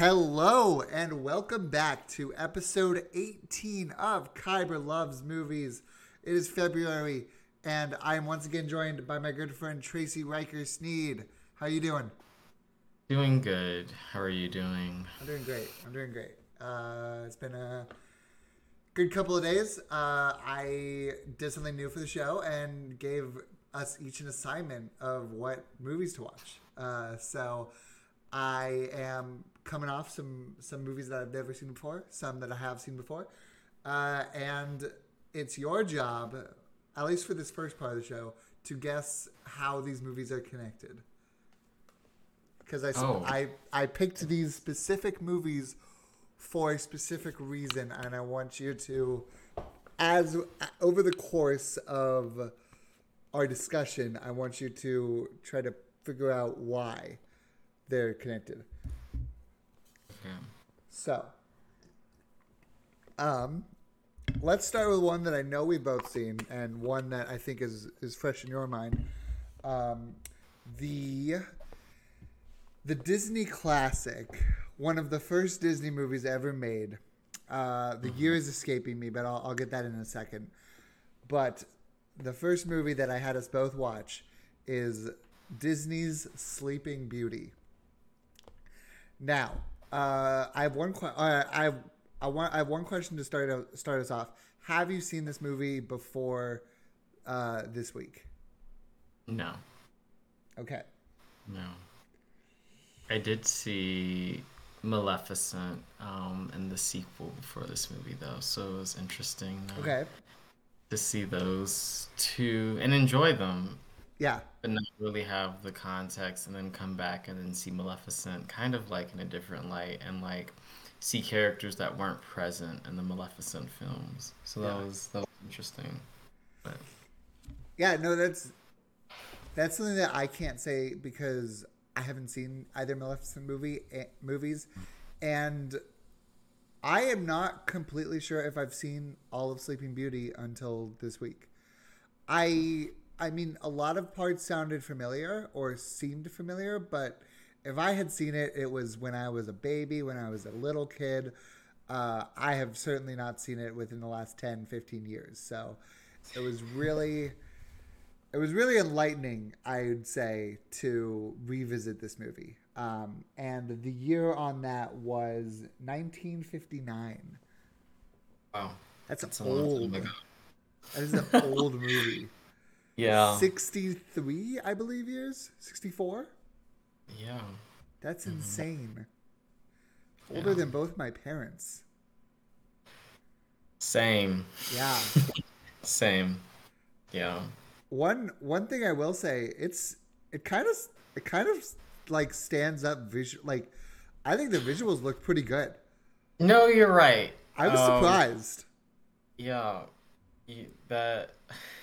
Hello and welcome back to episode 18 of Kyber Loves Movies. It is February and I am once again joined by my good friend Tracy Riker Sneed. How are you doing? Doing good. How are you doing? I'm doing great. I'm doing great. Uh, it's been a good couple of days. Uh, I did something new for the show and gave us each an assignment of what movies to watch. Uh, so I am coming off some some movies that I've never seen before, some that I have seen before, uh, and it's your job, at least for this first part of the show, to guess how these movies are connected. Because I, Oh. I I picked these specific movies for a specific reason, and I want you to, as over the course of our discussion, I want you to try to figure out why they're connected. So, um, let's start with one that I know we've both seen, and one that I think is is fresh in your mind. Um, the the Disney classic, one of the first Disney movies ever made. Uh, the year is escaping me, but I'll, I'll get that in a second. But the first movie that I had us both watch is Disney's Sleeping Beauty. Now, uh, I have one. Que- uh, I have, I want. I have one question to start out, start us off. Have you seen this movie before uh, this week? No. Okay. No. I did see Maleficent um, and the sequel before this movie, though, so it was interesting uh, Okay. to see those two and enjoy them, Yeah. but not really have the context, and then come back and then see Maleficent kind of like in a different light and like see characters that weren't present in the Maleficent films. So that Yeah. was that was interesting. But Yeah. No, that's that's something that I can't say because I haven't seen either Maleficent movie eh, movies, and I am not completely sure if I've seen all of Sleeping Beauty until this week. I I mean a lot of parts sounded familiar or seemed familiar, but if I had seen it, it was when I was a baby, when I was a little kid. Uh, I have certainly not seen it within the last 10, 15 years. So it was really it was really enlightening, I would say, to revisit this movie. Um, and the year on that was 1959. wow, That's, that's old. That is an old movie. Yeah. 63, I believe, years? 64? Yeah. That's Mm-hmm. insane. Older Yeah. than both my parents. Same. Yeah. Same. Yeah. one one thing I will say, it's it kind of it kind of like stands up visual like I think the visuals look pretty good. No, you're right. I was Um, surprised. Yeah. You, that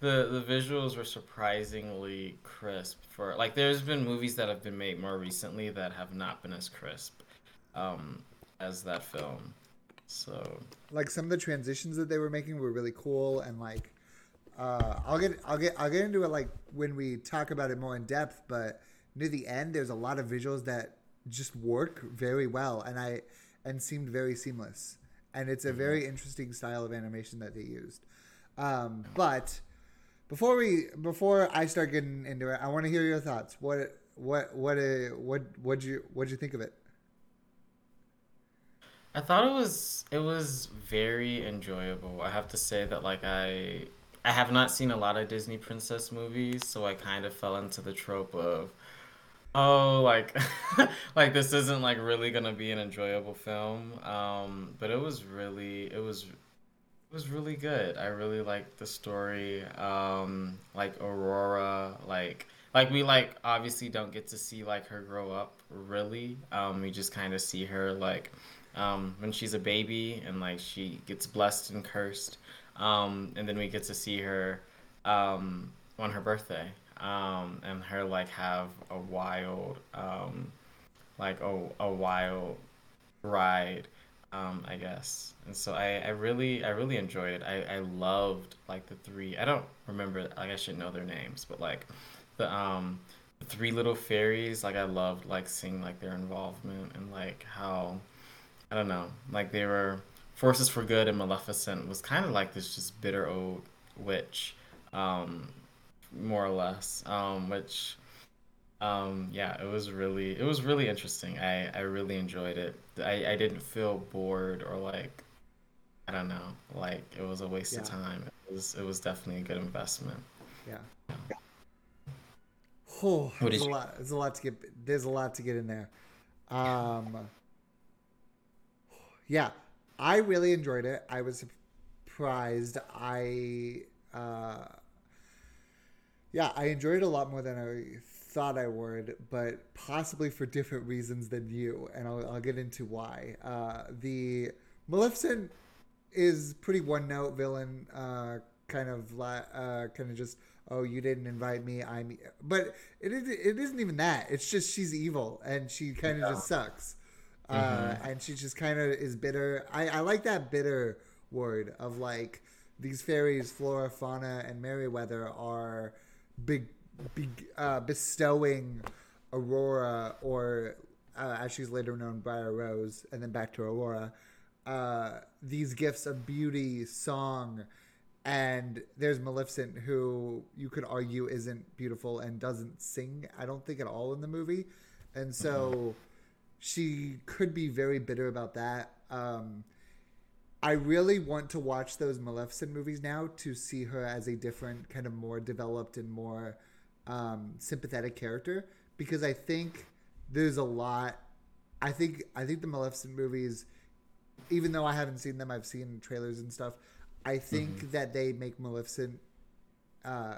the the visuals were surprisingly crisp for like there's been movies that have been made more recently that have not been as crisp um as that film. So, Like some of the transitions that they were making were really cool and like uh, I'll get I'll get I'll get into it like when we talk about it more in depth, but near the end there's a lot of visuals that just work very well and I and seemed very seamless. And it's a very interesting style of animation that they used. Um, but before we before I start getting into it, I want to hear your thoughts. What what what uh, what what you what'd you think of it? I thought it was it was very enjoyable. I have to say that like I I have not seen a lot of Disney princess movies, so I kind of fell into the trope of oh like like this isn't like really gonna be an enjoyable film. Um, but it was really it was was really good. I really liked the story. Um, like Aurora, like like we like obviously don't get to see like her grow up really. Um, we just kind of see her like um, when she's a baby and like she gets blessed and cursed. Um, and then we get to see her um, on her birthday um, and her like have a wild um, like a, a wild ride um, I guess. And so I, I really I really enjoyed it. I, I loved like the three I don't remember like I should know their names, but like the um the three little fairies, like I loved like seeing like their involvement and like how I don't know, like they were forces for good, and Maleficent was kind of like this just bitter old witch, um, more or less, um, which. Um, yeah, it was really it was really interesting. I I really enjoyed it. I I didn't feel bored or like I don't know, like it was a waste of time. It was it was definitely a good investment. Yeah. Oh, What there's a you- lot. There's a lot to get. There's a lot to get in there. Um. Yeah, I really enjoyed it. I was surprised. I. Uh, yeah, I enjoyed it a lot more than I thought I would, but possibly for different reasons than you, and I'll, I'll get into why. Uh, the Maleficent is pretty one note villain, uh, kind of la- uh, kind of just oh you didn't invite me I'm e-" but it is it isn't even that. It's just she's evil and she kind of just sucks. Uh, and she just kind of is bitter. I, I like that bitter word of like these fairies Flora Fauna and Merryweather are big, big uh, bestowing Aurora or uh, as she's later known Briar Rose and then back to Aurora uh, these gifts of beauty, song, and there's Maleficent, who you could argue isn't beautiful and doesn't sing, I don't think, at all in the movie. And so she could be very bitter about that. Um, I really want to watch those Maleficent movies now to see her as a different, kind of more developed and more um, sympathetic character because I think there's a lot. I think I think the Maleficent movies even though I haven't seen them, I've seen trailers and stuff. I think that they make Maleficent uh,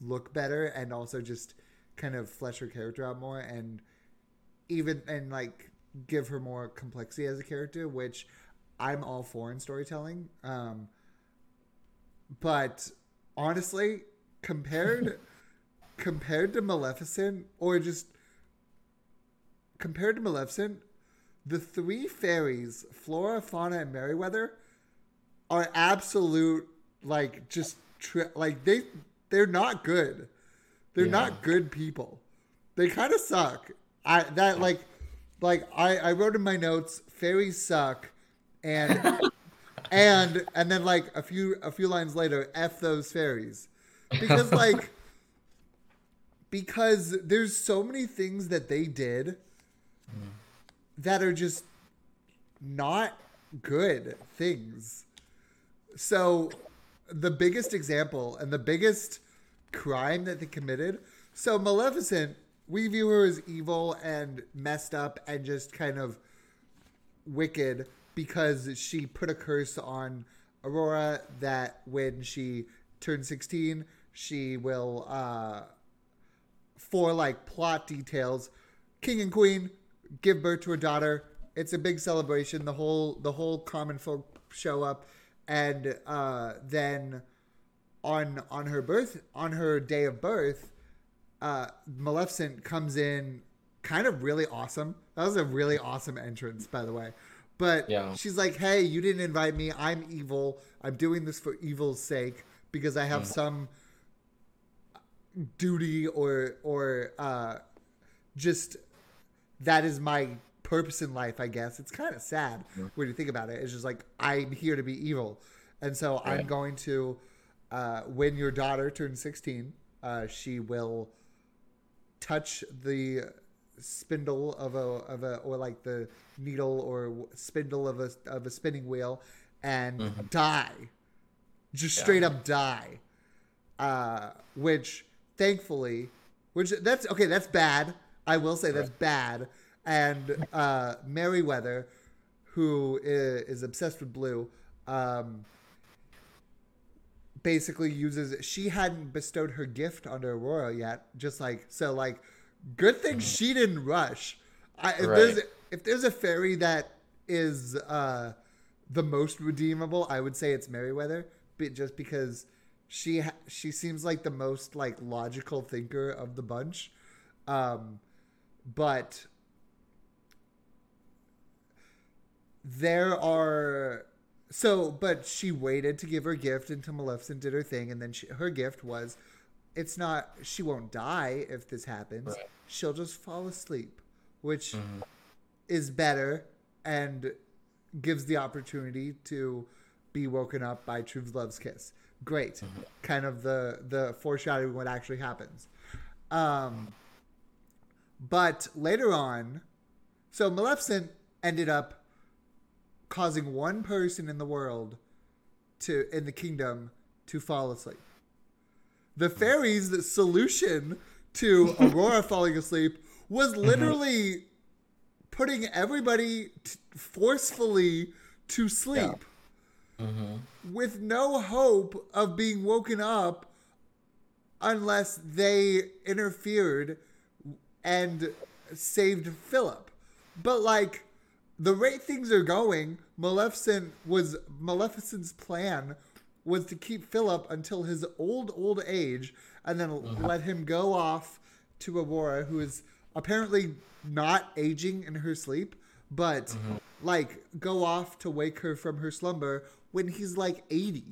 look better and also just kind of flesh her character out more and even and like give her more complexity as a character, which I'm all for in storytelling. Um, but honestly, compared compared to Maleficent, or just compared to Maleficent, the three fairies, Flora, Fauna, and Merryweather, are absolute like just tri- like they they're not good. They're Yeah. not good people. They kind of suck. I that like like I I wrote in my notes fairies suck and and and then like a few a few lines later f those fairies because like because there's so many things that they did that are just not good things. So the biggest example and the biggest crime that they committed. So Maleficent, we view her as evil and messed up and just kind of wicked because she put a curse on Aurora that when she turns 16, she will uh for like plot details, king and queen give birth to a daughter. It's a big celebration. The whole the whole common folk show up, and uh, then on on her birth on her day of birth, uh, Maleficent comes in, kind of really awesome. That was a really awesome entrance, by the way. But Yeah. she's like, "Hey, you didn't invite me. I'm evil. I'm doing this for evil's sake because I have some duty or or uh, just that is my purpose in life, I guess. It's kind of sad when you think about it. It's just like I'm here to be evil, and so I'm going to. Uh, when your daughter turns 16, uh, she will touch the spindle of a of a or like the needle or spindle of a of a spinning wheel and die, just Yeah. straight up die. Uh, which thankfully, which that's okay. That's bad. I will say that's bad. And uh, Merryweather, who is, is obsessed with Blue, um, basically uses. She hadn't bestowed her gift on Aurora yet. Just like so, like good thing she didn't rush. I, if there's if there's a fairy that is uh, the most redeemable, I would say it's Merryweather, but just because she ha- she seems like the most like logical thinker of the bunch. Um, but there are so but she waited to give her gift until Maleficent did her thing and then she, her gift was it's not she won't die if this happens Right. she'll just fall asleep which is better and gives the opportunity to be woken up by true love's kiss. Great, mm-hmm. kind of the the foreshadowing what actually happens. Um, but later on, so Maleficent ended up causing one person in the world to in the kingdom to fall asleep. The mm-hmm. fairies' solution to Aurora falling asleep was mm-hmm. literally putting everybody t- forcefully to sleep yeah. Mm-hmm. with no hope of being woken up unless they interfered and saved Philip. But like the rate things are going, Maleficent was Maleficent's plan was to keep Philip until his old old age and then mm-hmm. let him go off to Aurora who is apparently not aging in her sleep, but mm-hmm. like go off to wake her from her slumber when he's like 80.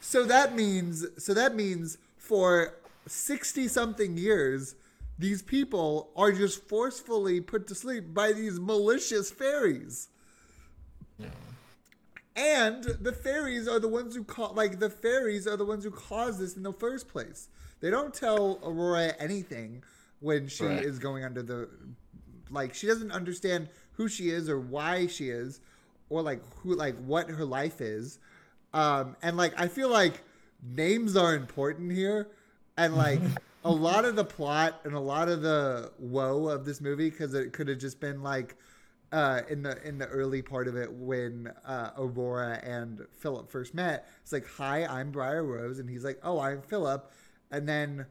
so that means so that means for 60 something years these people are just forcefully put to sleep by these malicious fairies. Yeah. And the fairies are the ones who call like the fairies are the ones who caused this in the first place. They don't tell Aurora anything when she right. is going under the like she doesn't understand who she is or why she is or like who like what her life is. Um and like I feel like names are important here and like a lot of the plot and a lot of the woe of this movie because it could have just been like uh, in the in the early part of it when uh, Aurora and Philip first met. It's like, "Hi, I'm Briar Rose," and he's like, "Oh, I'm Philip," and then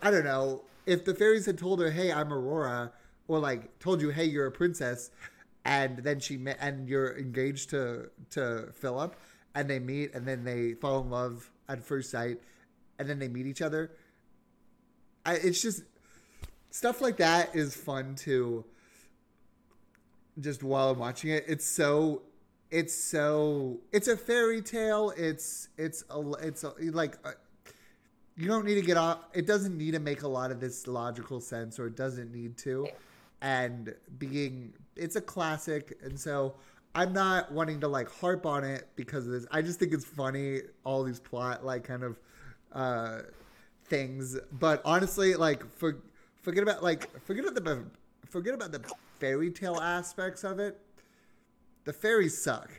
I don't know if the fairies had told her, "Hey, I'm Aurora," or like told you, "Hey, you're a princess," and then she met and you're engaged to to Philip, and they meet, and then they fall in love at first sight and then they meet each other. I, it's just stuff like that is fun to just while I'm watching it. It's so it's so it's a fairy tale. It's it's a it's a, like a, uh, you don't need to get off. It doesn't need to make a lot of this logical sense, or it doesn't need to. And being it's a classic, and so I'm not wanting to like harp on it because of this. I just think it's funny all these plot like kind of uh, things. But honestly, like for forget about like forget about the forget about the fairy tale aspects of it. The fairies suck.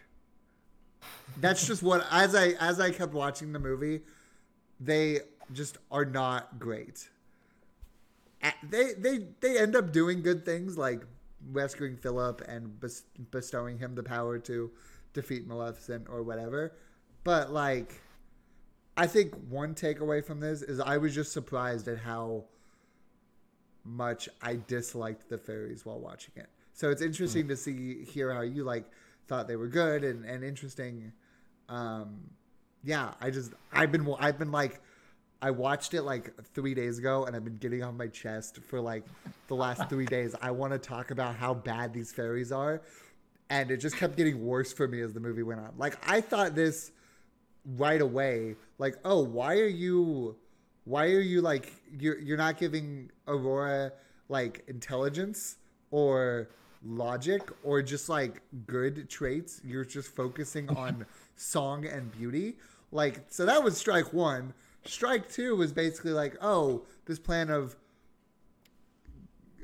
That's just what as I as I kept watching the movie, they just are not great. They they they end up doing good things like rescuing Philip and bestowing him the power to defeat Maleficent or whatever. But like I think one takeaway from this is I was just surprised at how much I disliked the fairies while watching it. So it's interesting mm. to see hear how you like thought they were good and, and interesting. Um, yeah, I just I've been I've been like I watched it like three days ago and I've been getting on my chest for like the last three days. I want to talk about how bad these fairies are. And it just kept getting worse for me as the movie went on. Like I thought this right away like oh why are you why are you like you're you're not giving aurora like intelligence or logic or just like good traits you're just focusing on song and beauty like so that was strike one strike two was basically like oh this plan of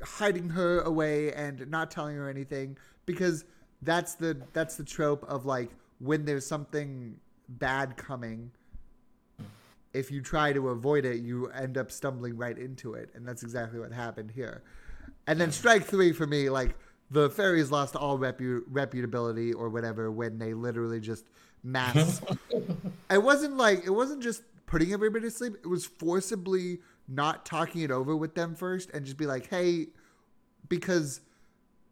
hiding her away and not telling her anything because that's the that's the trope of like when there's something bad coming if you try to avoid it you end up stumbling right into it. And that's exactly what happened here. And then strike three for me like the fairies lost all repu- reputability or whatever when they literally just mass. It wasn't like it wasn't just putting everybody to sleep it was forcibly not talking it over with them first and just be like hey because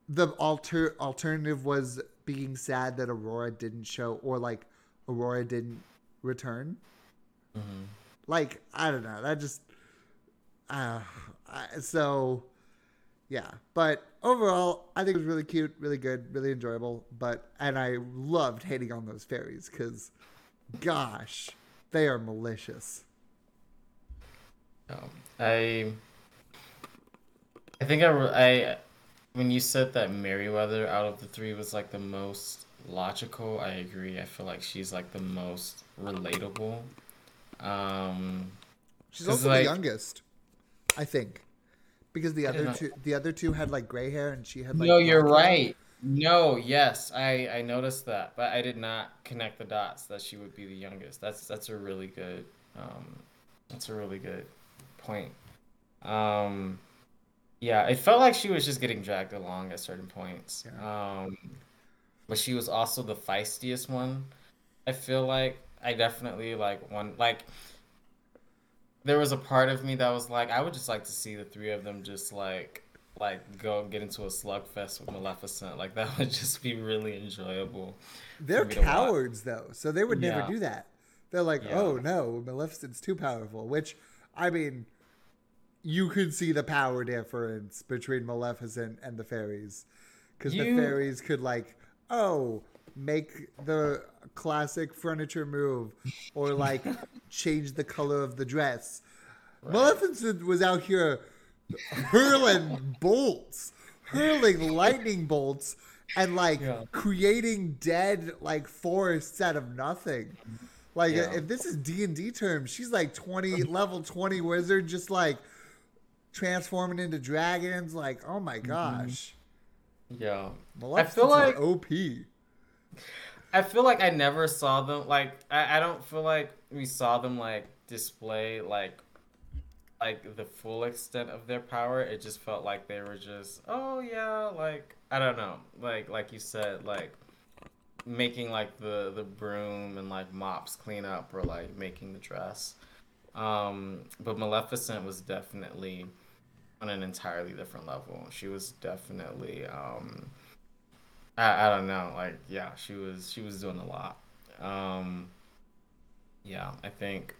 the alter alternative was being sad that aurora didn't show or like Aurora didn't return. Mm-hmm. Like I don't know. That just uh, I, so yeah. But overall, I think it was really cute, really good, really enjoyable. But and I loved hating on those fairies because, gosh, they are malicious. Um, I I think I, I when you said that Merryweather out of the three was like the most logical, I agree. I feel like she's like the most relatable. Um, She's also like- the youngest, I think, because the other two, the other two had like gray hair, and she had like. no, you're hair. right. No, yes, I I noticed that, but I did not connect the dots that she would be the youngest. That's that's a really good um that's a really good point. Um yeah, it felt like she was just getting dragged along at certain points. Um but she was also the feistiest one. I feel like I definitely like one like there was a part of me that was like I would just like to see the three of them just like like go get into a slugfest with Maleficent. Like that would just be really enjoyable. They're me to watch. cowards though, so they would never Yeah. do that. They're like, Yeah. oh no, Maleficent's too powerful. Which, I mean, you could see the power difference between Maleficent and the fairies, because the fairies could like, oh, make the classic furniture move, or like change the color of the dress. Maleficent was out here hurling bolts, hurling lightning bolts, and like Yeah. creating dead like forests out of nothing. Like Yeah. if this is D and D terms, she's like twenty level twenty wizard, just like transforming into dragons. Like oh my mm-hmm. gosh, Yeah. Maleficent's feel like- OP. I feel like I never saw them like I, I don't feel like we saw them like display like like the full extent of their power. It just felt like they were just oh yeah, like I don't know. Like like you said, like making like the the broom and like mops clean up or like making the dress. Um but Maleficent was definitely on an entirely different level. She was definitely um I, I don't know like yeah she was she was doing a lot um yeah i think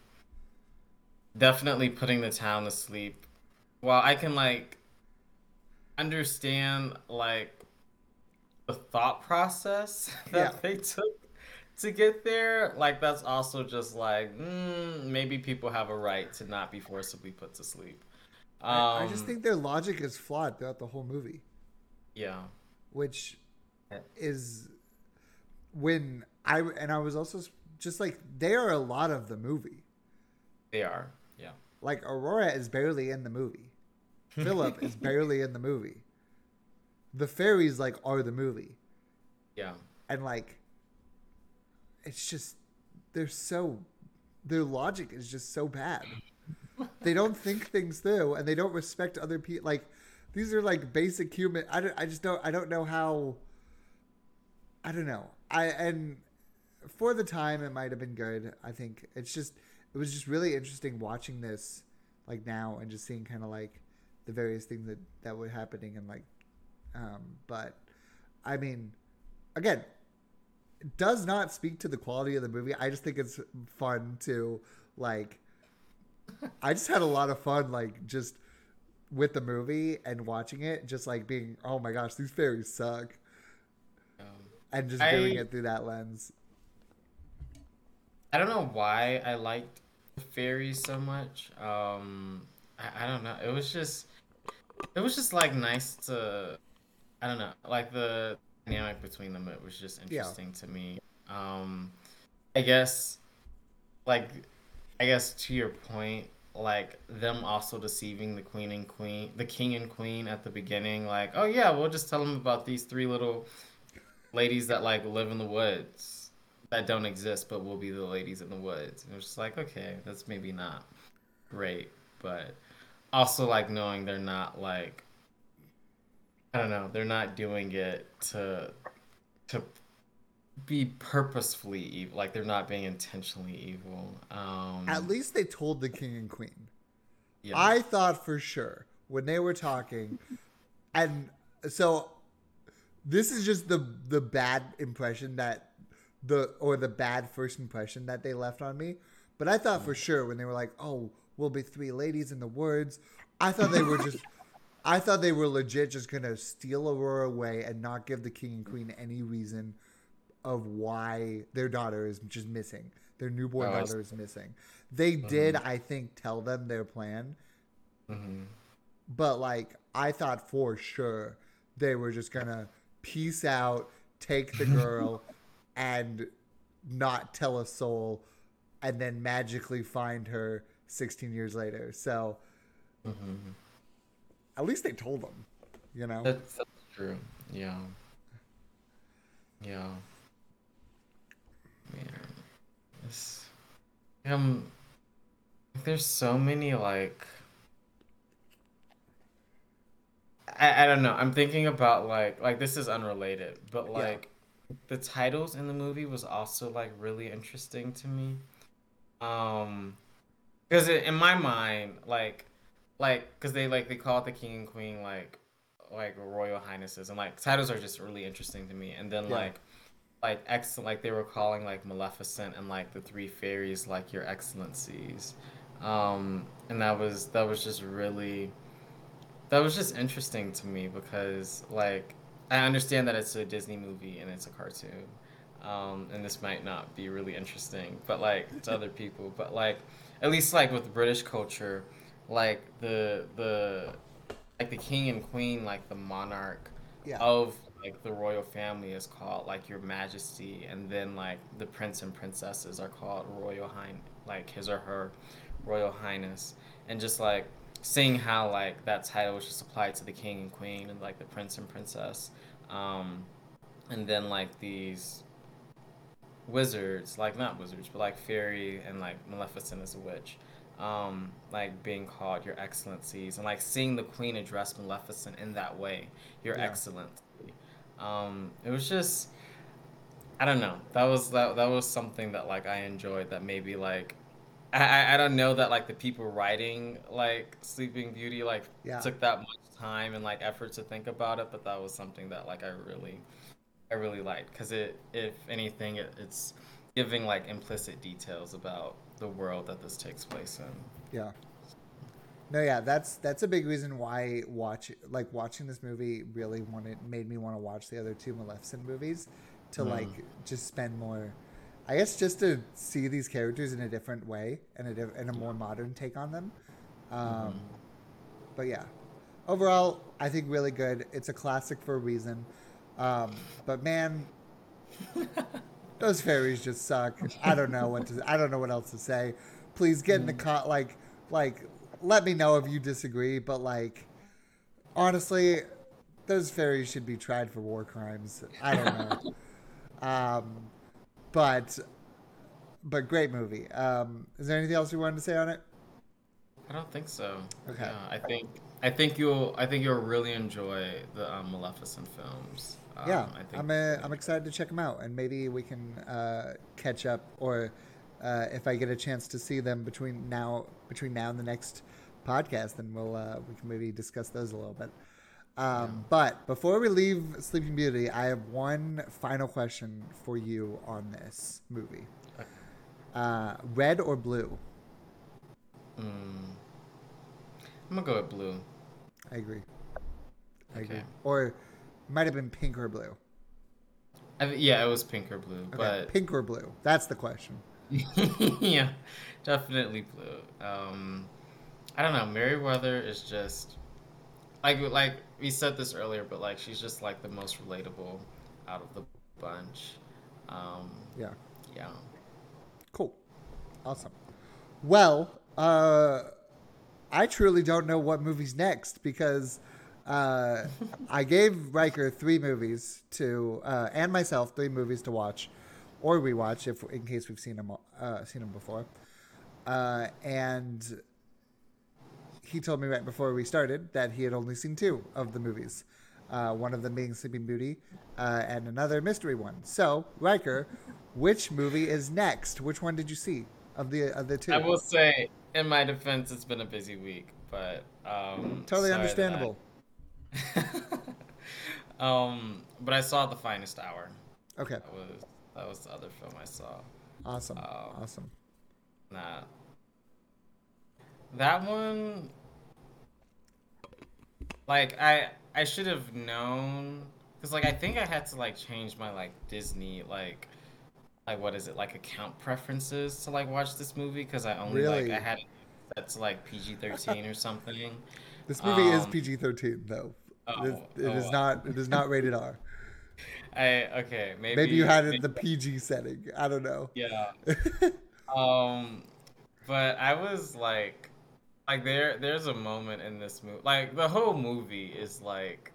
definitely putting the town to sleep. While i can like understand like the thought process that Yeah. they took to get there like that's also just like mm, maybe people have a right to not be forcibly put to sleep. Um, I, I just think their logic is flawed throughout the whole movie, yeah. Which is when I and I was also just like they are a lot of the movie. they are Like Aurora is barely in the movie. Philip is barely in the movie. The fairies like are the movie. yeah And like it's just they're so their logic is just so bad. they don't think things through and they don't respect other people like these are like basic human I, don't, I just don't I don't know how I don't know. I and for the time it might have been good. I think it's just it was just really interesting watching this like now and just seeing kind of like the various things that that were happening and like um but I mean again it does not speak to the quality of the movie. I just think it's fun to like I just had a lot of fun like just with the movie and watching it just like being oh my gosh these fairies suck um, and just I- doing it through that lens. I don't know why I liked fairies so much. Um, I, I don't know. It was just, it was just like nice to, I don't know, like the dynamic between them. It was just Yeah. interesting to me. Um, I guess, like, I guess to your point, like them also deceiving the queen and queen, the king and queen at the beginning. Like, oh yeah, we'll just tell them about these three little ladies that like live in the woods that don't exist, but will be the ladies in the woods. And it was just like, okay, that's maybe not great, but also like knowing they're not like, I don't know, they're not doing it to to be purposefully evil. Like they're not being intentionally evil. Um, At least they told the king and queen. yeah. I thought for sure when they were talking, and so this is just the the bad impression that the or the bad first impression that they left on me. But I thought for sure when they were like, "Oh, we'll be three ladies in the woods," I thought they were just. I thought they were legit just gonna steal Aurora away and not give the king and queen any reason of why their daughter is just missing. Their newborn Oh, daughter is missing. They did, I think, tell them their plan, Mhm. but like I thought for sure they were just gonna peace out, take the girl, and not tell a soul, and then magically find her 16 years later. So Mm-hmm. at least they told them, you know. That's, that's true. Yeah. Yeah. Man, it's um. There's so many like. I, I don't know. I'm thinking about like like this is unrelated, but like the titles in the movie was also like really interesting to me. Um, because in my mind, like like because they like they call it the king and queen like like royal highnesses and like titles are just really interesting to me and then Yeah. like like ex like they were calling like maleficent and like the three fairies like your excellencies um and that was that was just really that was just interesting to me because like i understand that it's a disney movie and it's a cartoon um and this might not be really interesting but like to other people but like at least like with british culture like the the like the king and queen like the monarch Yeah. of like the royal family is called like your majesty and then like the prince and princesses are called royal high like his or her royal highness and just like seeing how like that title was just applied to the king and queen and like the prince and princess um and then like these wizards like not wizards but like fairy and like maleficent is a witch um like being called your excellencies and like seeing the queen address maleficent in that way your Yeah. excellency um it was just i don't know that was that, that was something that like i enjoyed that maybe like I, I- don't know that like the people writing like Sleeping Beauty like Yeah. took that much time and like effort to think about it, but that was something that like I really I really liked because it if anything it, it's giving like implicit details about the world that this takes place in. Yeah. No, yeah, that's that's a big reason why watch like watching this movie really wanted made me want to watch the other two Maleficent movies to mm. like just spend more I guess just to see these characters in a different way and a diff- and a more modern take on them. Um, But yeah, overall, I think really good. It's a classic for a reason. Um, but man, those fairies just suck. I don't know what to. I don't know what else to say. Please get in the co- like like let me know if you disagree. But like honestly, those fairies should be tried for war crimes. I don't know. um, but but great movie. Um, is there anything else you wanted to say on it? I don't think so. Okay. Yeah, I think I think you'll I think you'll really enjoy the um, Maleficent films. Um, yeah, I think I'm uh, I'm excited to check them out, and maybe we can uh, catch up, or uh, if I get a chance to see them between now between now and the next podcast, then we'll uh, we can maybe discuss those a little bit. Um, But before we leave Sleeping Beauty, I have one final question for you on this movie: uh, red or blue? Mm. I'm gonna go with blue. I agree. I agree. Okay. Or it might have been pink or blue. I, yeah, it was pink or blue, Okay, pink or blue? That's the question. yeah, definitely blue. Um, I don't know. Merryweather is just like like we said this earlier, but like she's just like the most relatable out of the bunch. Um, Yeah. yeah. Cool. Awesome. Well, uh, I truly don't know what movie's next because uh, I gave Riker three movies to, uh, and myself three movies to watch or rewatch if in case we've seen them uh, seen them before. Uh, and he told me right before we started that he had only seen two of the movies. Uh, one of them being Sleeping Beauty, uh, and another mystery one. So, Riker, which movie is next? Which one did you see of the of the two? I will say, in my defense, it's been a busy week, but um, totally sorry that I- understandable. um, but I saw the finest hour. Okay, That was that was the other film I saw. awesome, Oh. awesome. Nah. That one like I I should have known cuz like I think I had to like change my like Disney like like what is it like account preferences to like watch this movie cuz I only Really? like I had it set like PG-13 or something. This movie is Um, PG thirteen though. oh, it is, it oh, is not. It is not rated R. I okay, maybe Maybe you had it maybe- in the PG setting. I don't know. Yeah. Um, but I was like, like there, there's a moment in this movie, like the whole movie is like,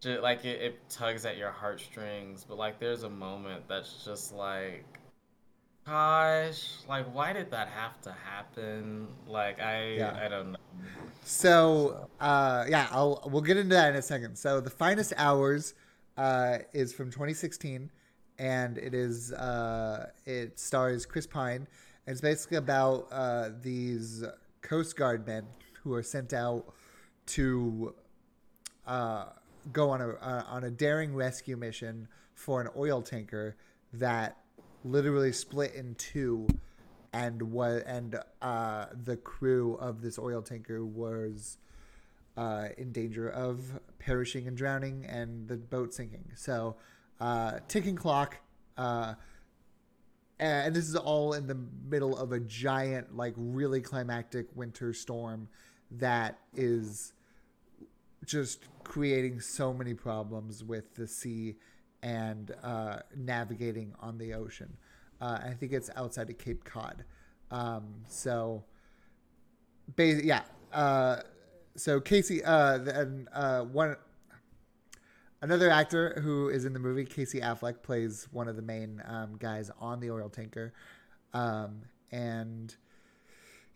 ju- like it, it tugs at your heartstrings, but like there's a moment that's just like, gosh, like why did that have to happen? Like I, Yeah. I don't know. So, uh, yeah, I'll we'll get into that in a second. So, the finest hours uh, is from 2016, and it is uh, it stars Chris Pine, and it's basically about uh, these Coast Guard men who are sent out to uh, go on a uh, on a daring rescue mission for an oil tanker that literally split in two and what and uh, the crew of this oil tanker was uh, in danger of perishing and drowning and the boat sinking. So, uh, ticking clock. And this is all in the middle of a giant, like really climactic winter storm that is just creating so many problems with the sea and uh, navigating on the ocean. Uh, I think it's outside of Cape Cod. Um, so, yeah. Uh, so Casey, uh, and uh, one another actor who is in the movie, Casey Affleck, plays one of the main um, guys on the oil tanker, um, and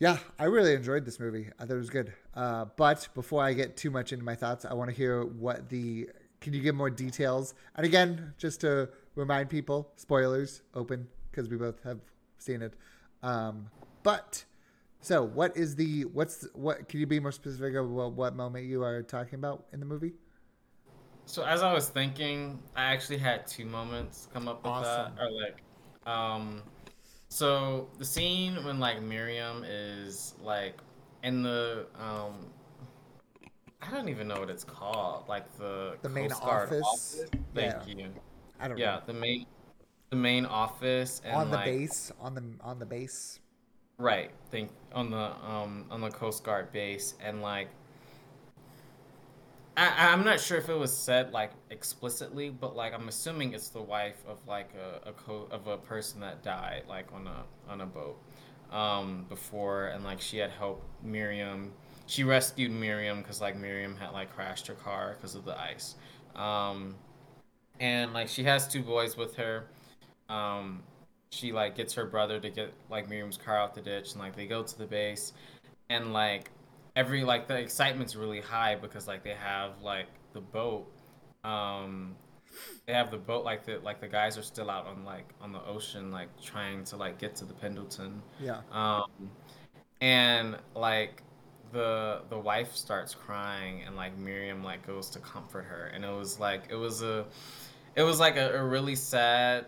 yeah, I really enjoyed this movie. I thought it was good. Uh, but before I get too much into my thoughts, I want to hear what the. Can you give more details? And again, just to remind people, spoilers open because we both have seen it. Um, but so, what is the what's what? Can you be more specific about what moment you are talking about in the movie? So as I was thinking, I actually had two moments come up with Awesome. that, or like, um, so the scene when like Miriam is like in the um, I don't even know what it's called, like the The main Coast Guard office? Thank Yeah. you. I don't Yeah, know. the main, the main office and on the like, base, on the on the base. Right. Think on the um on the Coast Guard base and like I I'm not sure if it was said like explicitly, but like I'm assuming it's the wife of like a, a co of a person that died like on a on a boat um before and like she had helped Miriam. She rescued Miriam because like Miriam had like crashed her car because of the ice. Um and like she has two boys with her. Um she like gets her brother to get like Miriam's car out the ditch and like they go to the base and like every like the excitement's really high because like they have like the boat um they have the boat like the like the guys are still out on like on the ocean like trying to like get to the Pendleton Yeah. um and like the the wife starts crying and like Miriam like goes to comfort her and it was like it was a it was like a, a really sad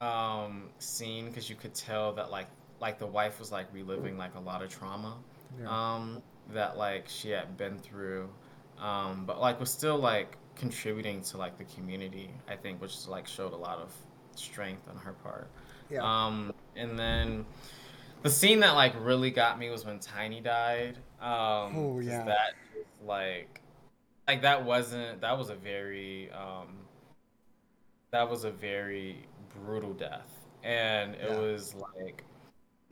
um scene because you could tell that like like the wife was like reliving like a lot of trauma Yeah. um that like she had been through um but like was still like contributing to like the community i think which like showed a lot of strength on her part yeah. um and then the scene that like really got me was when tiny died um Oh, yeah. that like like that wasn't that was a very um that was a very brutal death and it Yeah. was like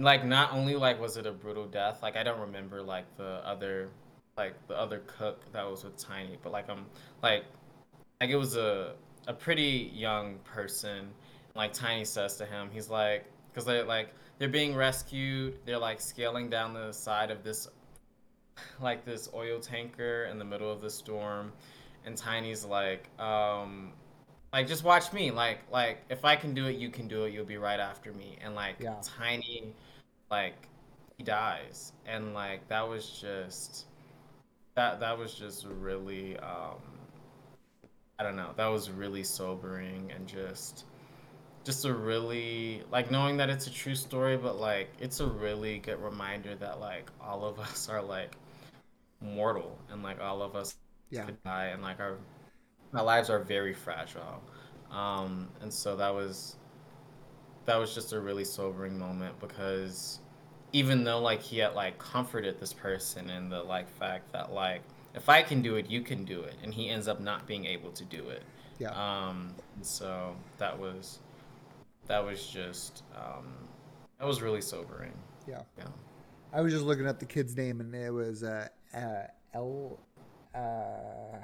like not only like was it a brutal death like i don't remember like the other like the other cook that was with tiny but like i'm like like it was a a pretty young person. Like tiny says to him he's like because they're like they're being rescued. They're like scaling down the side of this like this oil tanker in the middle of the storm. And tiny's like um like just watch me. Like like if i can do it you can do it. You'll be right after me. And like Yeah. tiny like he dies. And like that was just that that was just really um i don't know. That was really sobering and just just a really like knowing that it's a true story but like it's a really good reminder that like all of us are like mortal and like all of us Yeah. could die and like our our lives are very fragile um and so that was that was just a really sobering moment because even though like he had like comforted this person in the like fact that like if I can do it, you can do it, and he ends up not being able to do it. Yeah. Um. So that was that was just um, that was really sobering. Yeah. Yeah. I was just looking up the kid's name, and it was uh, uh, El, uh,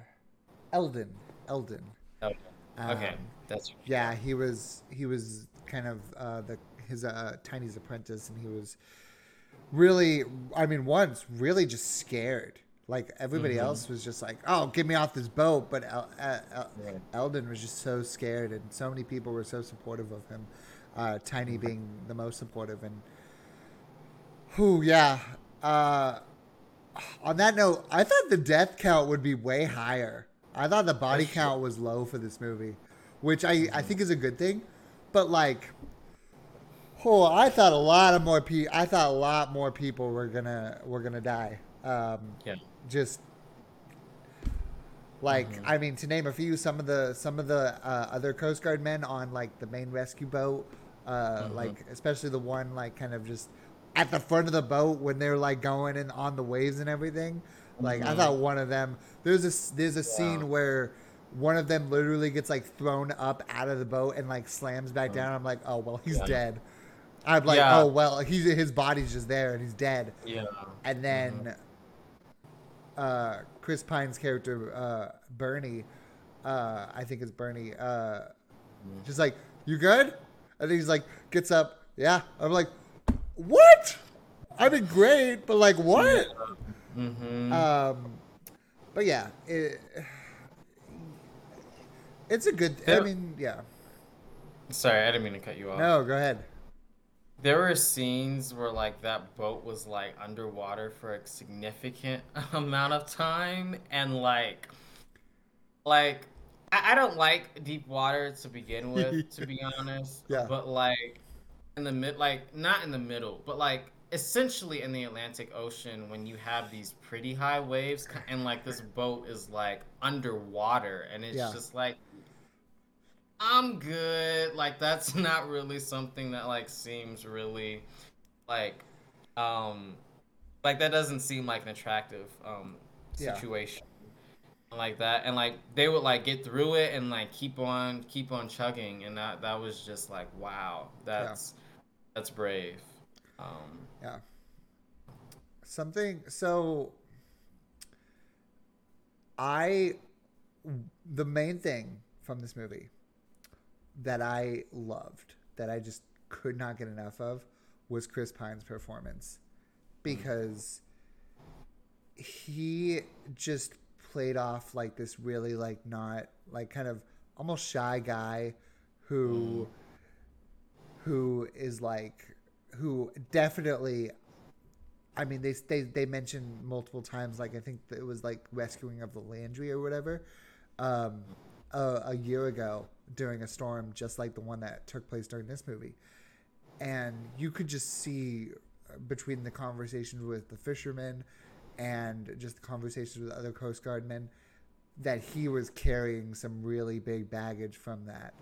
Eldon. Eldon. Okay. okay. Um, That's Yeah, he was he was kind of uh, the his uh, Tiny's apprentice, and he was really, I mean, once really just scared. Like everybody Mhm. else was just like, "Oh, get me off this boat," but El- uh, El- Right. Eldon was just so scared, and so many people were so supportive of him. Uh, Tiny being the most supportive, and who, yeah. Uh, on that note, I thought the death count would be way higher. I thought the body That's true. count was low for this movie, which I, I think is a good thing. But like, oh, I thought a lot of more people. I thought a lot more people were gonna were gonna die. Um, Yeah. just like I mean, to name a few, some of the some of the uh, other Coast Guard men on like the main rescue boat, uh, like especially the one like kind of just at the front of the boat when they're like going and on the waves and everything. Like I Mhm. thought one of them. There's a there's a scene where one of them literally gets like thrown up out of the boat and like slams back down. I'm like, oh well, he's Yeah. dead. I'm like, Yeah. oh well, he's his body's just there and he's dead. Yeah. And then uh, Chris Pine's character, uh, Bernie, uh, I think it's Bernie, uh, just like, you good? And he's like, gets up, yeah. I'm like, what? I mean, great, but like, what? Mm-hmm. Um, but yeah, it, it's a good. I mean, yeah. Sorry, I didn't mean to cut you off. No, go ahead. There were scenes where like that boat was like underwater for a significant amount of time and like like I, I don't like deep water to begin with, to be honest. Yeah. But like in the mid like not in the middle, but like essentially in the Atlantic Ocean when you have these pretty high waves and like this boat is like underwater and it's Yeah. just like I'm good. Like that's not really something that like seems really like um like that doesn't seem like an attractive um Yeah. situation like that and like they would like get through it and like keep on keep on chugging and that that was just like wow that's that's brave um Yeah. Something so I the main thing from this movie that I loved that I just could not get enough of was Chris Pine's performance because he just played off like this really like not like kind of almost shy guy who mm. who is like who definitely I mean they they they mentioned multiple times like I think it was like rescuing of the Landry or whatever um a, a year ago during a storm just like the one that took place during this movie. And you could just see uh, between the conversations with the fishermen and just the conversations with other coast guard men that he was carrying some really big baggage from that.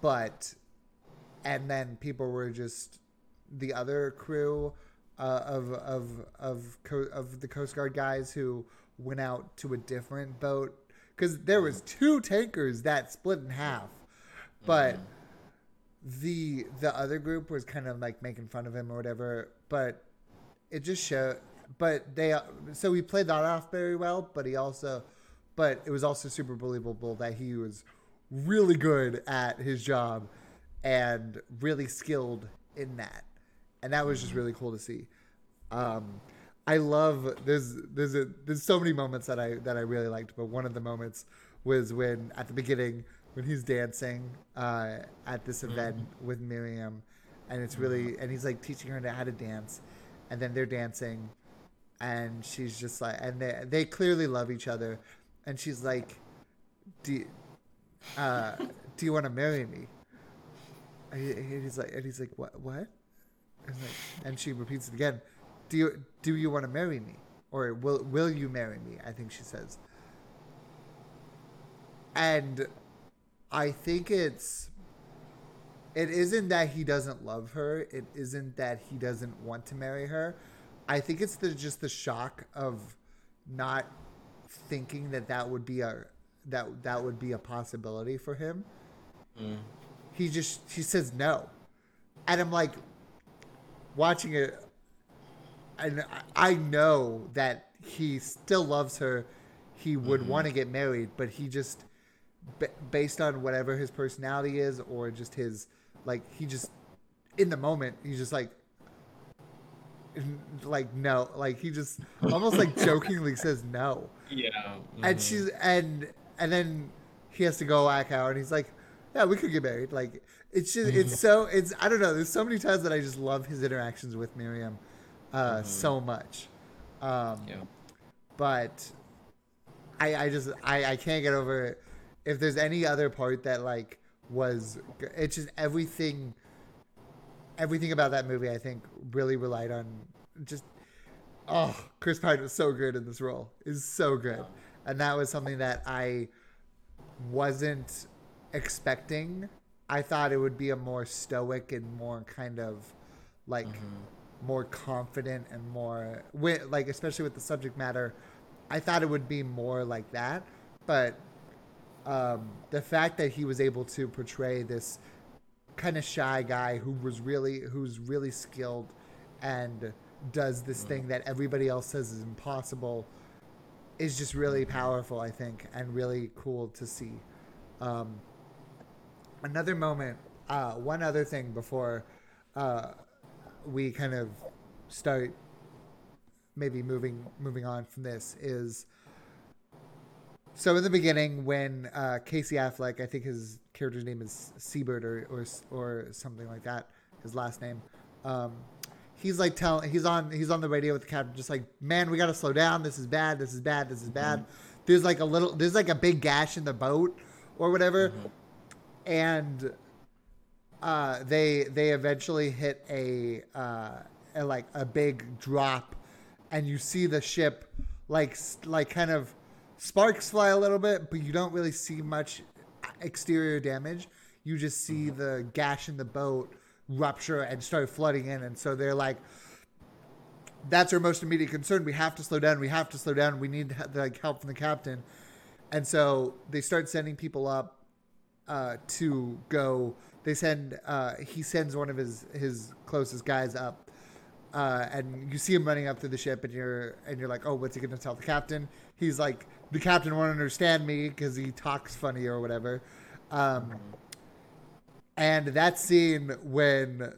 But and then people were just the other crew uh, of of of co- of the Coast Guard guys who went out to a different boat because there was two tankers that split in half, but the the other group was kind of like making fun of him or whatever. But it just showed. But they so he played that off very well, but he also, but it was also super believable that he was really good at his job and really skilled in that and that was just really cool to see. Um i love there's there's a there's so many moments that i that i really liked but one of the moments was when at the beginning when he's dancing uh at this event with miriam and it's really and he's like teaching her how to dance and then they're dancing and she's just like and they they clearly love each other and she's like do you, uh do you want to marry me? And he's like, and he's like, what, what? And, like, and she repeats it again. Do you do you want to marry me, or will will you marry me? I think she says. And I think it's it isn't that he doesn't love her. It isn't that he doesn't want to marry her. I think it's the just the shock of not thinking that that would be a that that would be a possibility for him. Mm. He just he says no, and I'm like watching it, and I know that he still loves her. He would Mm-hmm. want to get married, but he just b- based on whatever his personality is or just his like he just in the moment he's just like like no like he just almost like jokingly says no Yeah. and mhm. she's and and then he has to go back out and he's like yeah we could get married like it's just it's so it's i don't know there's so many times that i just love his interactions with miriam uh so much. Um Yeah. but I, I just I, I can't get over it. If there's any other part that like was it's just everything everything about that movie I think really relied on just oh Chris Pine was so good in this role. Is so good. And that was something that I wasn't expecting I thought it would be a more stoic and more kind of like more confident and more with like especially with the subject matter i thought it would be more like that. But um, the fact that he was able to portray this kind of shy guy who was really who's really skilled and does this thing that everybody else says is impossible is just really powerful i think and really cool to see. Um, another moment uh, one other thing before uh, we kind of start maybe moving moving on from this is so in the beginning when uh, Casey Affleck, I think his character's name is Seabird or or or something like that, his last name. Um, he's like telling he's on he's on the radio with the captain, just like man, we got to slow down. This is bad. This is bad. This is bad. There's like a little there's like a big gash in the boat or whatever, and uh, they they eventually hit a, uh, a like a big drop, and you see the ship like like kind of sparks fly a little bit, but you don't really see much exterior damage. You just see the gash in the boat rupture and start flooding in, and so they're like. That's our most immediate concern. We have to slow down. We have to slow down. We need like help from the captain, and so they start sending people up uh, to go. They send. Uh, he sends one of his his closest guys up, uh, and you see him running up to the ship, and you're and you're like, oh, what's he gonna tell the captain? He's like, the captain won't understand me because he talks funny or whatever. Um, and that scene when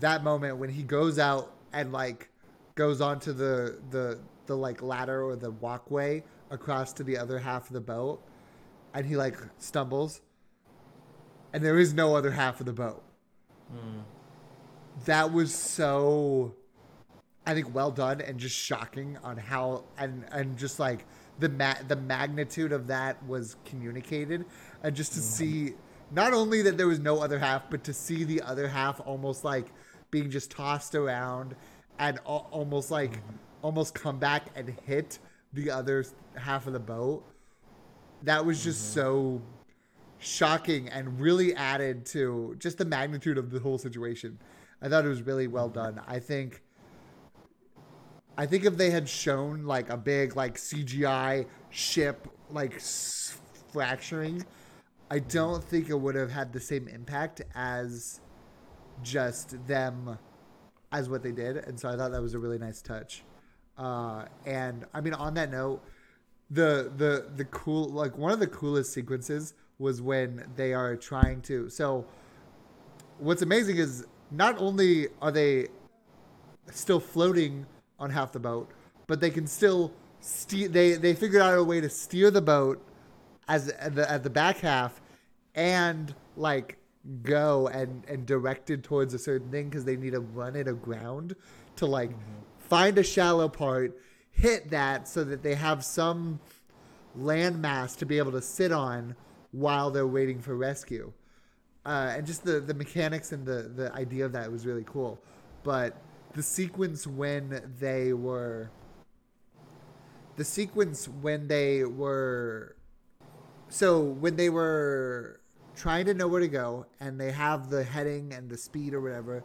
that moment when he goes out and like goes onto the the the like ladder or the walkway across to the other half of the boat and he like stumbles and there is no other half of the boat. Hmm. That was so i think well done and just shocking on how and and just like the ma- the magnitude of that was communicated. And just to mm-hmm. see not only that there was no other half but to see the other half almost like being just tossed around and al- almost like mm-hmm. almost come back and hit the other half of the boat. That was just mm-hmm. so shocking and really added to just the magnitude of the whole situation. I thought it was really well done. I think I think if they had shown like a big like CGI ship like s- fracturing, I don't think it would have had the same impact as just them as what they did. And so I thought that was a really nice touch. Uh, and I mean, on that note, the the the cool like one of the coolest sequences was when they are trying to. So what's amazing is not only are they still floating on half the boat but they can still steer they they figured out a way to steer the boat as at the, at the back half and like go and and directed towards a certain thing because they need to run it aground to like mm-hmm. find a shallow part hit that so that they have some landmass to be able to sit on while they're waiting for rescue uh, and just the the mechanics and the the idea of that was really cool but the sequence when they were the sequence when they were so when they were trying to know where to go, and they have the heading and the speed or whatever.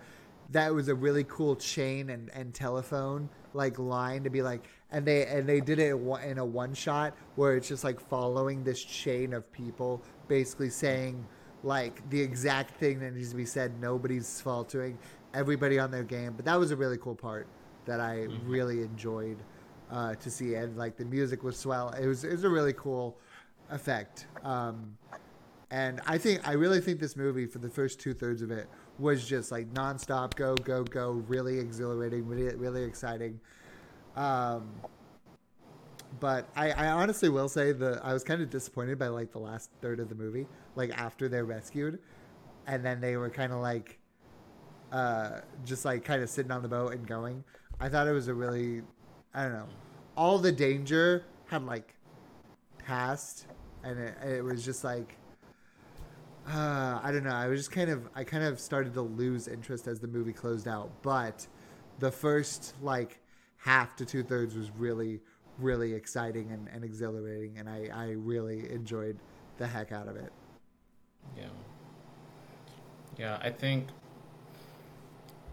That was a really cool chain and, and telephone like line to be like, and they and they did it in a one shot where it's just like following this chain of people basically saying like the exact thing that needs to be said. Nobody's faltering, everybody on their game. But that was a really cool part that I mm-hmm. really enjoyed uh, to see, and like the music was swell. It was it was a really cool effect. Um, and I think I really think this movie for the first two thirds of it was just like nonstop, go go go, really exhilarating, really really exciting. Um, but I, I honestly will say that I was kind of disappointed by like the last third of the movie, like after they're rescued, and then they were kind of like, uh, just like kind of sitting on the boat and going. I thought it was a really, I don't know, all the danger had like passed, and it, it was just like uh, I don't know. I was just kind of I kind of started to lose interest as the movie closed out. But the first like half to two thirds was really really exciting and, and exhilarating, and I I really enjoyed the heck out of it. Yeah. Yeah, I think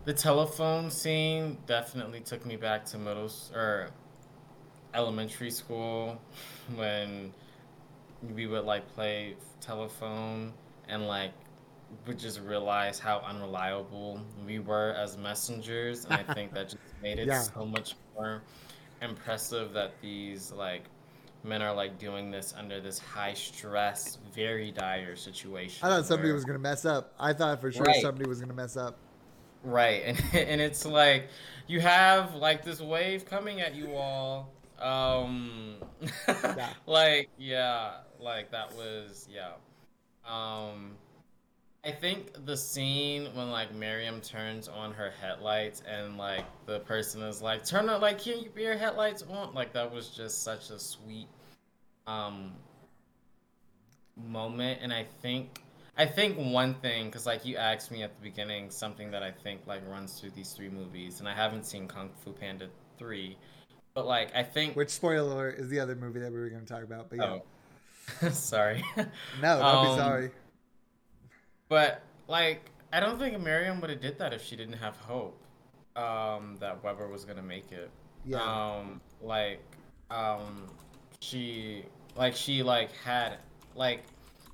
the telephone scene definitely took me back to middle or elementary school when we would like play telephone and like would just realize how unreliable we were as messengers and i think that just made it yeah. so much more impressive that these like men are like doing this under this high stress very dire situation i thought somebody where... was going to mess up i thought for sure right. somebody was going to mess up right and, and it's like you have like this wave coming at you all um yeah. like yeah like that was yeah um, I think the scene when like Miriam turns on her headlights and like the person is like, "Turn on, like, can you your headlights on?" Like that was just such a sweet um moment, and I think I think one thing, because like you asked me at the beginning, something that I think like runs through these three movies, and I haven't seen Kung Fu Panda three, but like I think which spoiler is the other movie that we were going to talk about, but yeah. Oh. sorry. No, don't um, be sorry. But like, I don't think Miriam would have did that if she didn't have hope um, that Webber was gonna make it. Yeah. Um, like, um, she like she like had like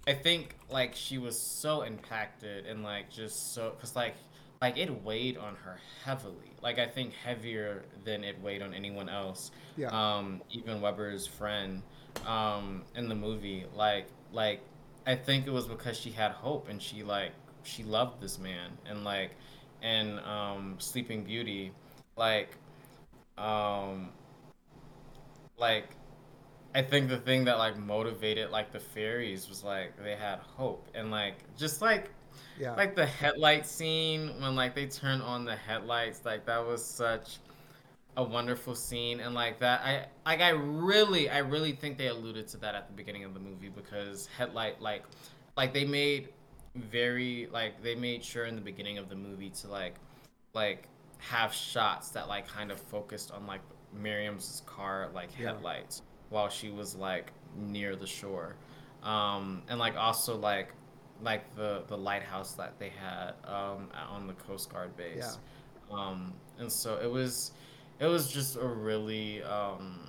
I think like she was so impacted and like just so because like like it weighed on her heavily. Like I think heavier than it weighed on anyone else. Yeah. Um, even Webber's friend um, in the movie. Like like I think it was because she had hope and she like she loved this man and like and um, Sleeping Beauty, like um, like I think the thing that like motivated like the fairies was like they had hope and like just like yeah. like the headlight scene when like they turn on the headlights like that was such a wonderful scene and like that i like i really i really think they alluded to that at the beginning of the movie because headlight like like they made very like they made sure in the beginning of the movie to like like have shots that like kind of focused on like miriam's car like headlights while she was like near the shore. Um and like also like like the the lighthouse that they had um on the coast guard base. Yeah. um and so it was it was just a really um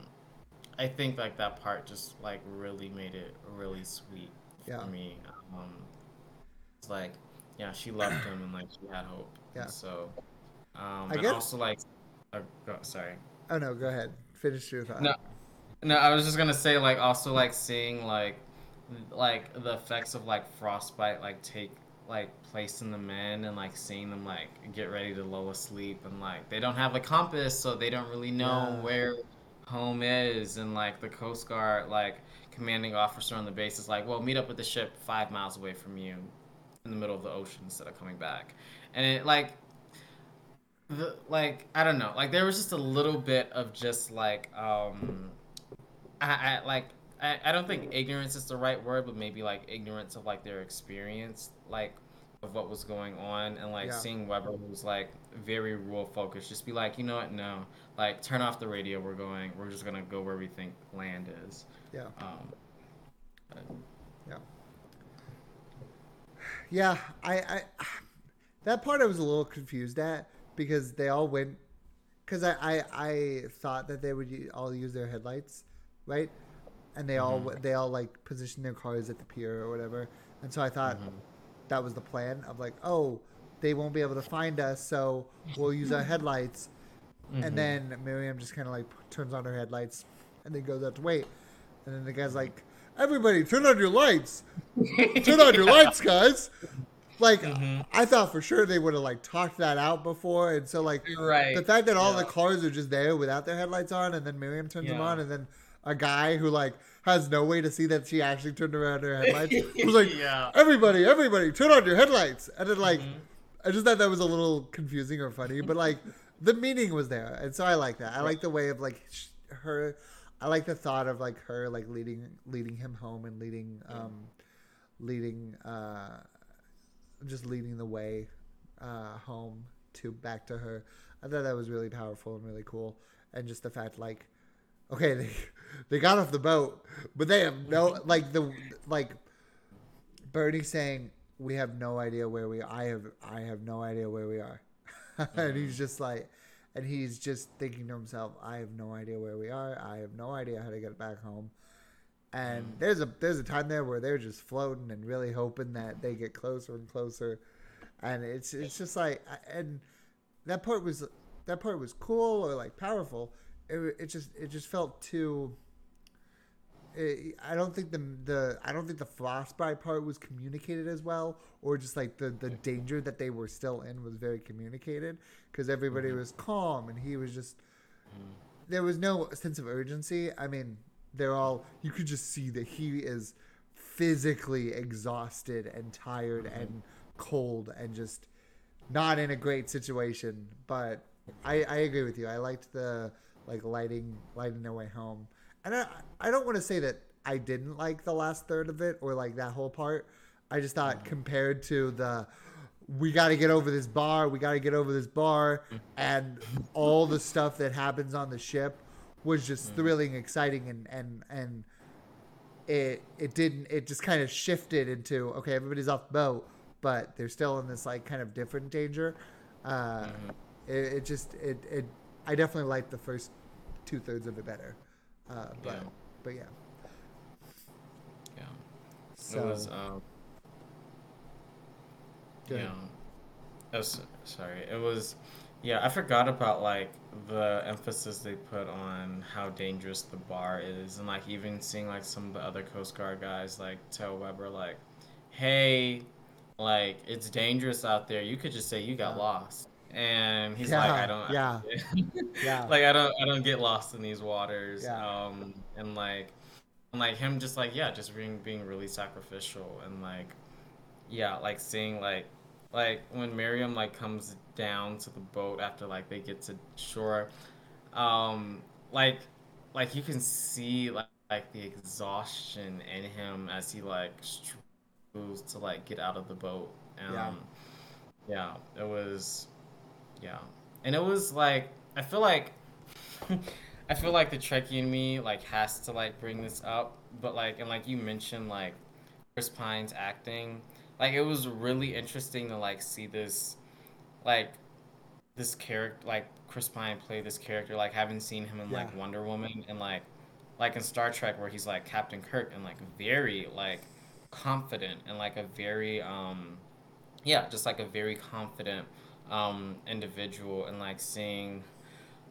I think like that part just like really made it really sweet yeah. for me. Um it's like yeah, she loved him and like she had hope. Yeah. And so um I and guess... also like uh, go, sorry. Oh no, go ahead. Finish your thought. No, no, I was just gonna say like also like seeing like like the effects of like frostbite like take like placing them in and like seeing them like get ready to lull asleep and like they don't have a compass so they don't really know yeah. where home is. And like the coast guard like commanding officer on the base is like well meet up with the ship five miles away from you in the middle of the ocean instead of coming back. And it like the like i don't know. Like there was just a little bit of just like um i, I like I, I don't think ignorance is the right word, but maybe like ignorance of like their experience, like of what was going on, and like yeah. seeing Webber who's like very rule focused, just be like, you know what, no, like turn off the radio. We're going. We're just gonna go where we think land is. Yeah. Um, but... yeah. Yeah, I, I that part I was a little confused at because they all went because I, I I thought that they would all use their headlights, right? And they all mm-hmm. they all like positioned their cars at the pier or whatever, and so I thought mm-hmm. that was the plan of like, oh, they won't be able to find us, so we'll use our headlights. And mm-hmm. then Miriam just kind of like turns on her headlights, and then goes out to wait. And then the guy's like, "Everybody, turn on your lights! Turn on your lights, guys!" Like I thought for sure they would have like talked that out before, and so like Right. the fact that all the cars are just there without their headlights on, and then Miriam turns them on, and then a guy who like has no way to see that she actually turned around her headlights was like, Yeah. "Everybody, everybody, turn on your headlights!" And then like, Mm-hmm. I just thought that was a little confusing or funny, but like the meaning was there, and so I like that. I like the way of like sh- her. I like the thought of like her like leading leading him home and leading um leading uh just leading the way uh home to back to her. I thought that was really powerful and really cool, and just the fact like okay they they got off the boat but they have no like the like bernie saying we have no idea where we i have i have no idea where we are. And he's just like and he's just thinking to himself i have no idea where we are. I have no idea how to get back home. And mm. there's a there's a time there where they're just floating and really hoping that they get closer and closer. And it's it's just like and that part was that part was cool or like powerful. It, it just it just felt too it, I don't think the the I don't think the frostbite part was communicated as well, or just like the the danger that they were still in was very communicated because everybody mm-hmm. was calm and he was just there was no sense of urgency. I mean, they're all you could just see that he is physically exhausted and tired mm-hmm. and cold and just not in a great situation. But I, I agree with you. I liked the like lighting lighting their way home. And I I don't want to say that I didn't like the last third of it or like that whole part. I just thought mm-hmm. compared to the we got to get over this bar, we got to get over this bar, and all the stuff that happens on the ship was just mm-hmm. thrilling, exciting, and and and it it didn't it just kind of shifted into okay, everybody's off the boat, but they're still in this like kind of different danger. Uh, mm-hmm. it, it just it it I definitely liked the first two thirds of it better, uh, but Yeah. but yeah. Yeah. So it was um ahead. yeah. It was, sorry. It was yeah, I forgot about like the emphasis they put on how dangerous the bar is and like even seeing like some of the other Coast Guard guys like tell Webber like, Hey, like it's dangerous out there. You could just say you got Yeah. lost. And he's like, I Yeah, don't yeah. yeah, like I don't I don't get lost in these waters. Yeah. Um and like and like him just like yeah, just being being really sacrificial and like yeah, like seeing like like when Miriam like comes down to the boat after like they get to shore, um like like you can see like, like the exhaustion in him as he like struggles to like get out of the boat. Um, Yeah. yeah, it was yeah. And it was like I feel like I feel like the Trekkie in me like has to like bring this up, but like and like you mentioned like Chris Pine's acting, like it was really interesting to like see this like this character like Chris Pine play this character like having seen him in like Wonder Woman and like like in Star Trek where he's like Captain Kirk and like very like confident and like a very um yeah, just like a very confident um individual and like seeing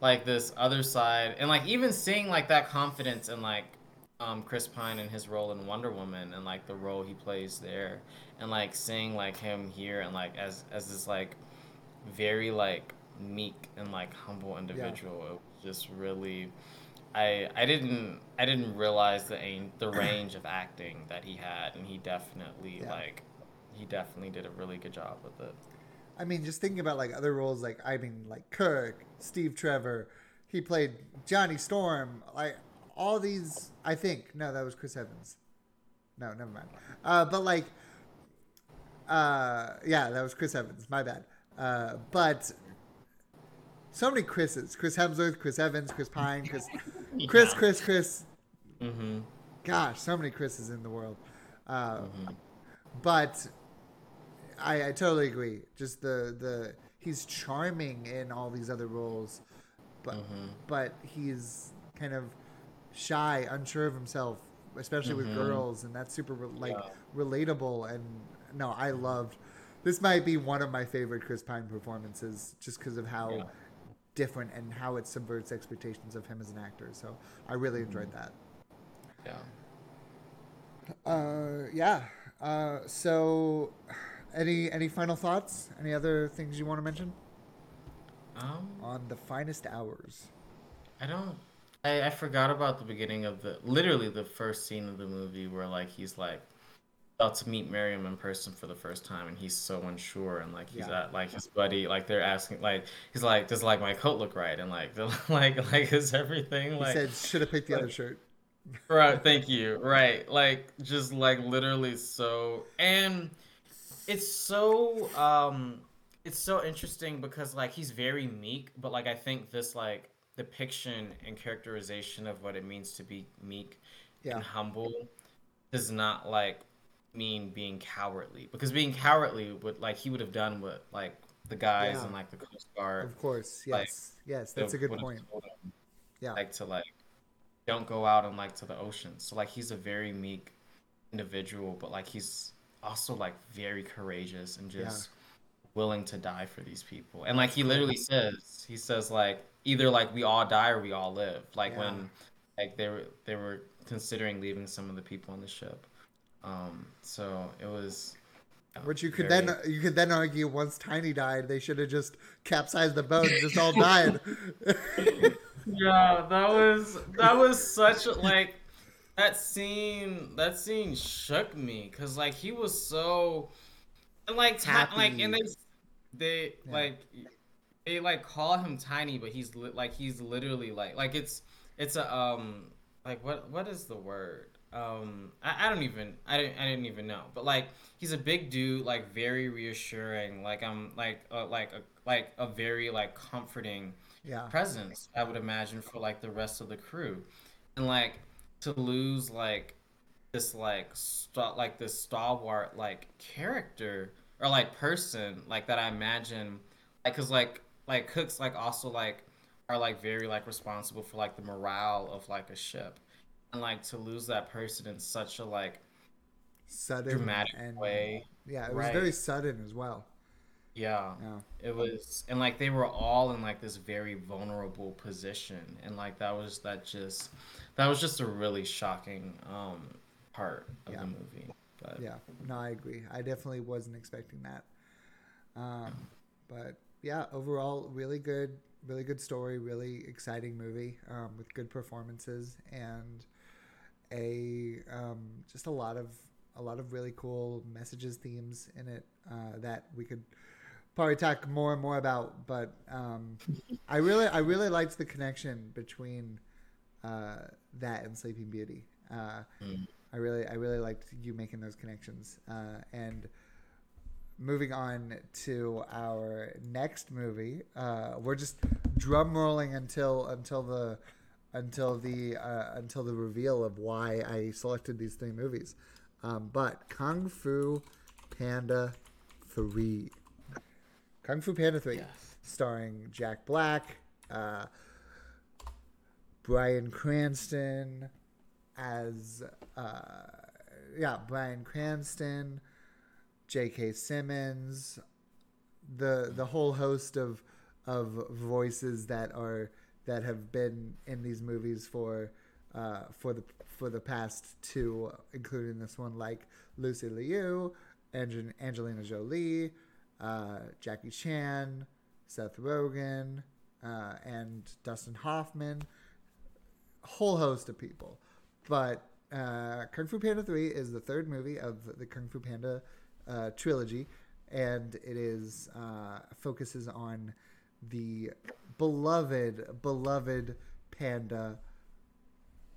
like this other side and like even seeing like that confidence in like um Chris Pine and his role in Wonder Woman and like the role he plays there and like seeing like him here and like as as this like very like meek and like humble individual it was just really I I didn't I didn't realize the aim, the range of acting that he had and he definitely Yeah. like he definitely did a really good job with it. I mean, just thinking about like other roles, like I mean, like Kirk, Steve Trevor, he played Johnny Storm, like all these. I think no, that was Chris Evans. No, never mind. Uh, but like, uh, yeah, that was Chris Evans. My bad. Uh, but so many Chris's: Chris Hemsworth, Chris Evans, Chris Pine, Chris, Chris, Yeah. Chris, Chris. Mm-hmm. Gosh, so many Chris's in the world. Uh, But I, I totally agree. Just the the he's charming in all these other roles, but Mm-hmm. but he's kind of shy, unsure of himself, especially with Mhm. girls, and that's super like Yeah. relatable. And no, I loved. This might be one of my favorite Chris Pine performances, just because of how Yeah. different and how it subverts expectations of him as an actor. So I really enjoyed that. Yeah. Uh, yeah. Uh, so, any any final thoughts? Any other things you want to mention Um, on the finest hours? I don't. I, I forgot about the beginning of the literally the first scene of the movie where like he's like about to meet Miriam in person for the first time and he's so unsure and like he's Yeah. at like his buddy like they're asking like he's like does like my coat look right and like they're like like is everything like He said should have picked the other shirt. right thank you right like just like literally so and it's so um it's so interesting because like he's very meek but like i think this like depiction and characterization of what it means to be meek Yeah. and humble does not like mean being cowardly because being cowardly would like he would have done what like the guys Yeah. in like the coast guard Of course, like, yes, yes, that's a good point. him, Yeah, like to like don't go out and like to the ocean. So like he's a very meek individual, but like he's also like very courageous and just willing to die for these people. And like he literally says, he says like either like we all die or we all live. Like Yeah. when like they were they were considering leaving some of the people on the ship. Um so it was uh, Which you could very- then you could then argue once Tiny died, they should have just capsized the boat and just all died. Yeah, that was that was such like that scene. That scene shook me because like he was so and like ti- like and they they Yeah. like they like call him tiny, but he's li- like he's literally like like it's it's a um like what what is the word um I, I don't even I didn't I didn't even know but like he's a big dude like very reassuring like I'm like uh, like a like a very like comforting yeah, presence i would imagine for like the rest of the crew and like to lose like this like st- like this stalwart like character or like person like that i imagine like because like like cooks like also like are like very like responsible for like the morale of like a ship. And like to lose that person in such a like sudden dramatic and way. Yeah, it was Right. very sudden as well. yeah. Yeah, it was and like they were all in like this very vulnerable position. And like that was that just that was just a really shocking um part of Yeah. the movie but yeah. No, I agree. I definitely wasn't expecting that. Um, but yeah, overall, really good, really good story, really exciting movie um, with good performances and a um, just a lot of a lot of really cool messages, themes in it uh, that we could probably talk more and more about. But um, I really, I really liked the connection between uh, that and Sleeping Beauty. Uh, Mm. I really, I really liked you making those connections. Uh, and moving on to our next movie, uh, we're just drum rolling until until the until the uh, until the reveal of why I selected these three movies. Um, but Kung Fu Panda Three, Kung Fu Panda Three, Yes. starring Jack Black, uh, Bryan Cranston as uh, yeah Bryan Cranston, J.K. Simmons, the the whole host of of voices that are that have been in these movies for uh, for the for the past two, including this one, like Lucy Liu, Ange- Angelina Jolie, uh, Jackie Chan, Seth Rogen, uh, and Dustin Hoffman. Whole host of people, but uh, Kung Fu Panda Three is the third movie of the Kung Fu Panda uh, trilogy, and it is uh, focuses on the beloved, beloved panda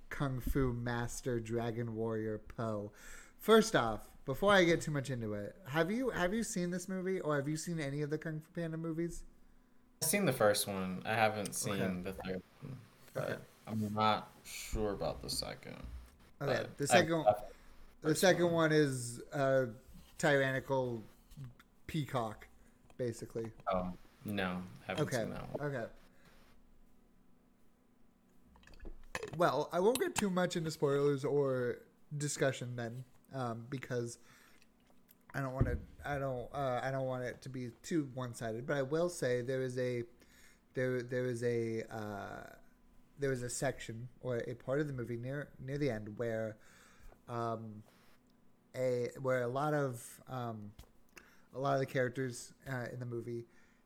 kung fu master dragon warrior Po. First off, before I get too much into it, have you have you seen this movie or have you seen any of the Kung Fu Panda movies? i've seen the first one i haven't seen Okay. the third one but Okay. I'm not sure about the second Okay, the second I've- the second one. one is uh, tyrannical Peacock, basically. Oh no, haven't Okay. seen that one. Okay. Well, I won't get too much into spoilers or discussion then, um, because I don't want to. I don't. Uh, I don't want it to be too one-sided. But I will say there is a there there is a uh, there is a section or a part of the movie near near the end where um, a where a lot of um, a lot of the characters uh, in the movie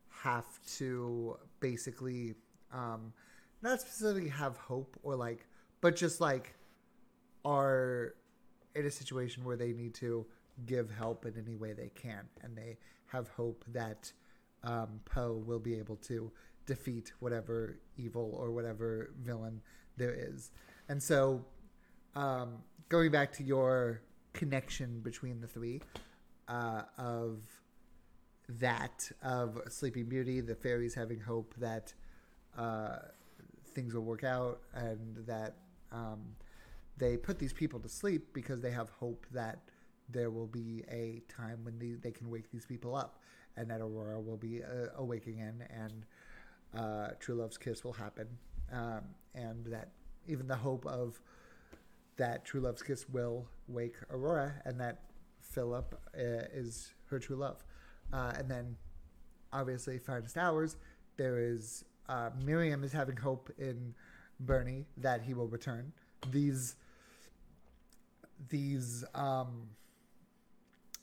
have to basically um, not specifically have hope or like, but just like are in a situation where they need to give help in any way they can, and they have hope that um, Po will be able to defeat whatever evil or whatever villain there is. And so, um, going back to your connection between the three uh, of that of Sleeping Beauty, the fairies having hope that uh, things will work out and that um, they put these people to sleep because they have hope that there will be a time when the, they can wake these people up and that Aurora will be uh, awake again and uh, True Love's Kiss will happen. Um, and that even the hope of that True Love's Kiss will wake Aurora and that Philip uh, is her true love. Uh, and then, obviously, Finest Hours, there is uh, Miriam is having hope in Bernie that he will return. These, these, um,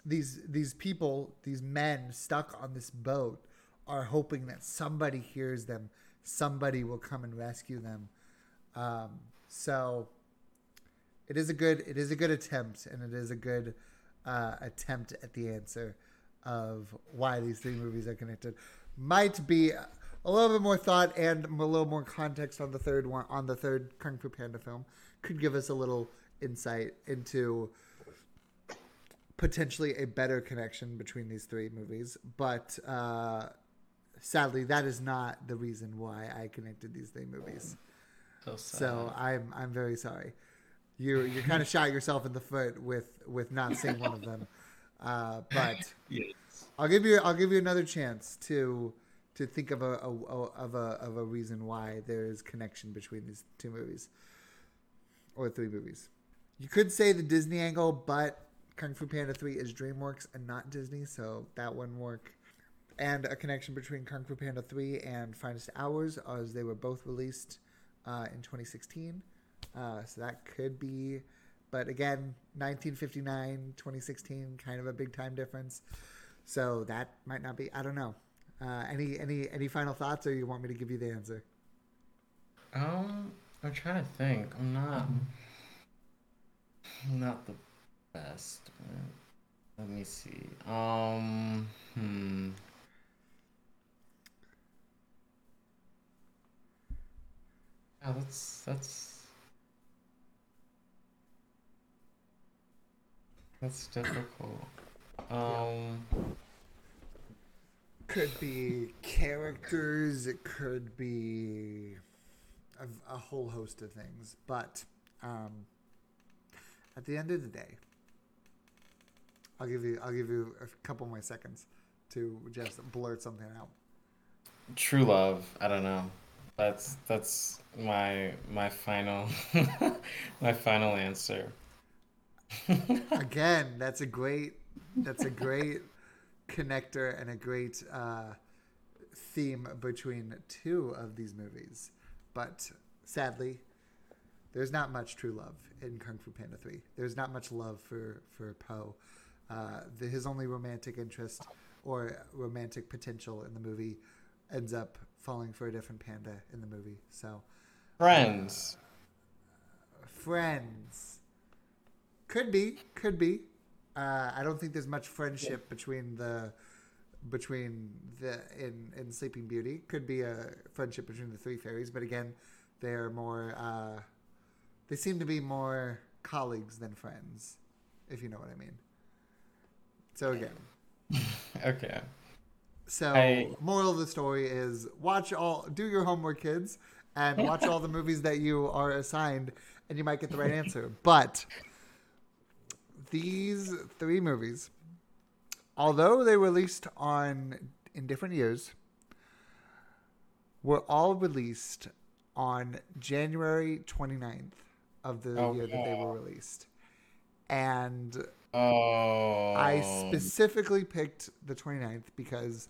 these, these people, these men stuck on this boat, are hoping that somebody hears them, somebody will come and rescue them. Um, so, it is a good, it is a good attempt, and it is a good uh, attempt at the answer of why these three movies are connected. Might be a little bit more thought and a little more context on the third one on the third Kung Fu Panda film could give us a little insight into potentially a better connection between these three movies. But uh, sadly, that is not the reason why I connected these three movies. So. So I'm I'm very sorry. You you kind of shot yourself in the foot with with not seeing one of them. Uh, but yes. I'll give you I'll give you another chance to to think of a, a, a of a of a reason why there is connection between these two movies or three movies. You could say the Disney angle, but Kung Fu Panda 3 is DreamWorks and not Disney, so that wouldn't work. And a connection between Kung Fu Panda 3 and Finest Hours, as they were both released uh, in 2016. Uh, so that could be, but again, 1959, 2016, kind of a big time difference. So that might not be. I don't know. Uh, any any any final thoughts, or you want me to give you the answer? Um, I'm trying to think. I'm not. I'm not the best. Let me see. Um. Hmm. Yeah, that's that's that's difficult. Um. Could be characters. It could be a, a whole host of things. But um, at the end of the day, I'll give you I'll give you a couple more seconds to just blurt something out. True love. I don't know. That's that's my my final my final answer. Again, that's a great that's a great connector and a great uh, theme between two of these movies. But sadly, there's not much true love in Kung Fu Panda 3. There's not much love for for Po. Uh, his only romantic interest or romantic potential in the movie ends up falling for a different panda in the movie. So, Friends. friends could be, could be. Uh, I don't think there's much friendship between the between the in in Sleeping Beauty. Could be a friendship between the three fairies, but again, they are more. Uh, they seem to be more colleagues than friends, if you know what I mean. So again, Okay. So I- moral of the story is watch all, do your homework, kids, and watch all the movies that you are assigned, and you might get the right answer. But these three movies although they released on in different years, were all released on January 29th of the Oh, year that they were released. And Oh. I specifically picked the 29th because,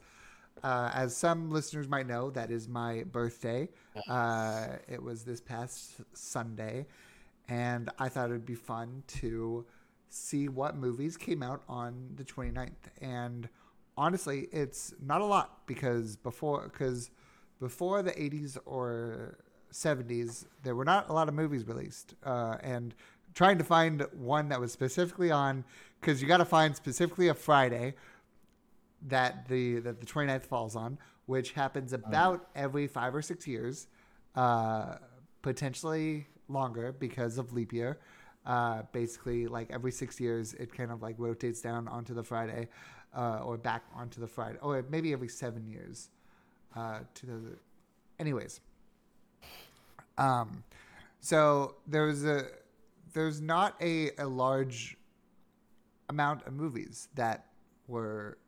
uh, as some listeners might know, that is my birthday. Uh, it was this past Sunday, and I thought it would be fun to see what movies came out on the 29th. And honestly, it's not a lot because before because before the 80s or 70s, there were not a lot of movies released, uh, and trying to find one that was specifically on because you got to find specifically a Friday that the that the 29th falls on, which happens about every five or six years, uh, potentially longer because of leap year. Uh, basically, like every six years, it kind of like rotates down onto the Friday, uh, or back onto the Friday, or maybe every seven years. Uh, to the, anyways. Um, so there was a there's not a, a large amount of movies that were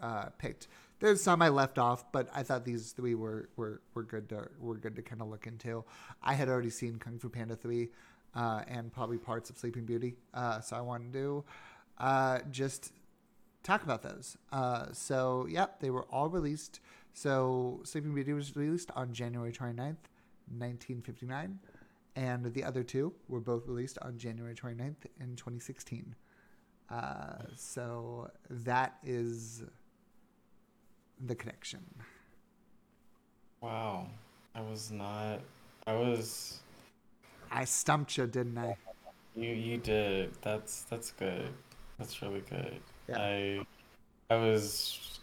uh, picked. There's some I left off, but I thought these three were, were, were good to were good to kind of look into. I had already seen Kung Fu Panda three, uh, and probably parts of Sleeping Beauty, uh, so I wanted to uh, just talk about those. Uh, so yep, they were all released. So Sleeping Beauty was released on January 29th, 1959, and the other two were both released on January 29th in 2016. Uh, so that is the connection. Wow. I was not. I was. I stumped you, didn't I? You you did. That's that's good. That's really good. Yeah. I I was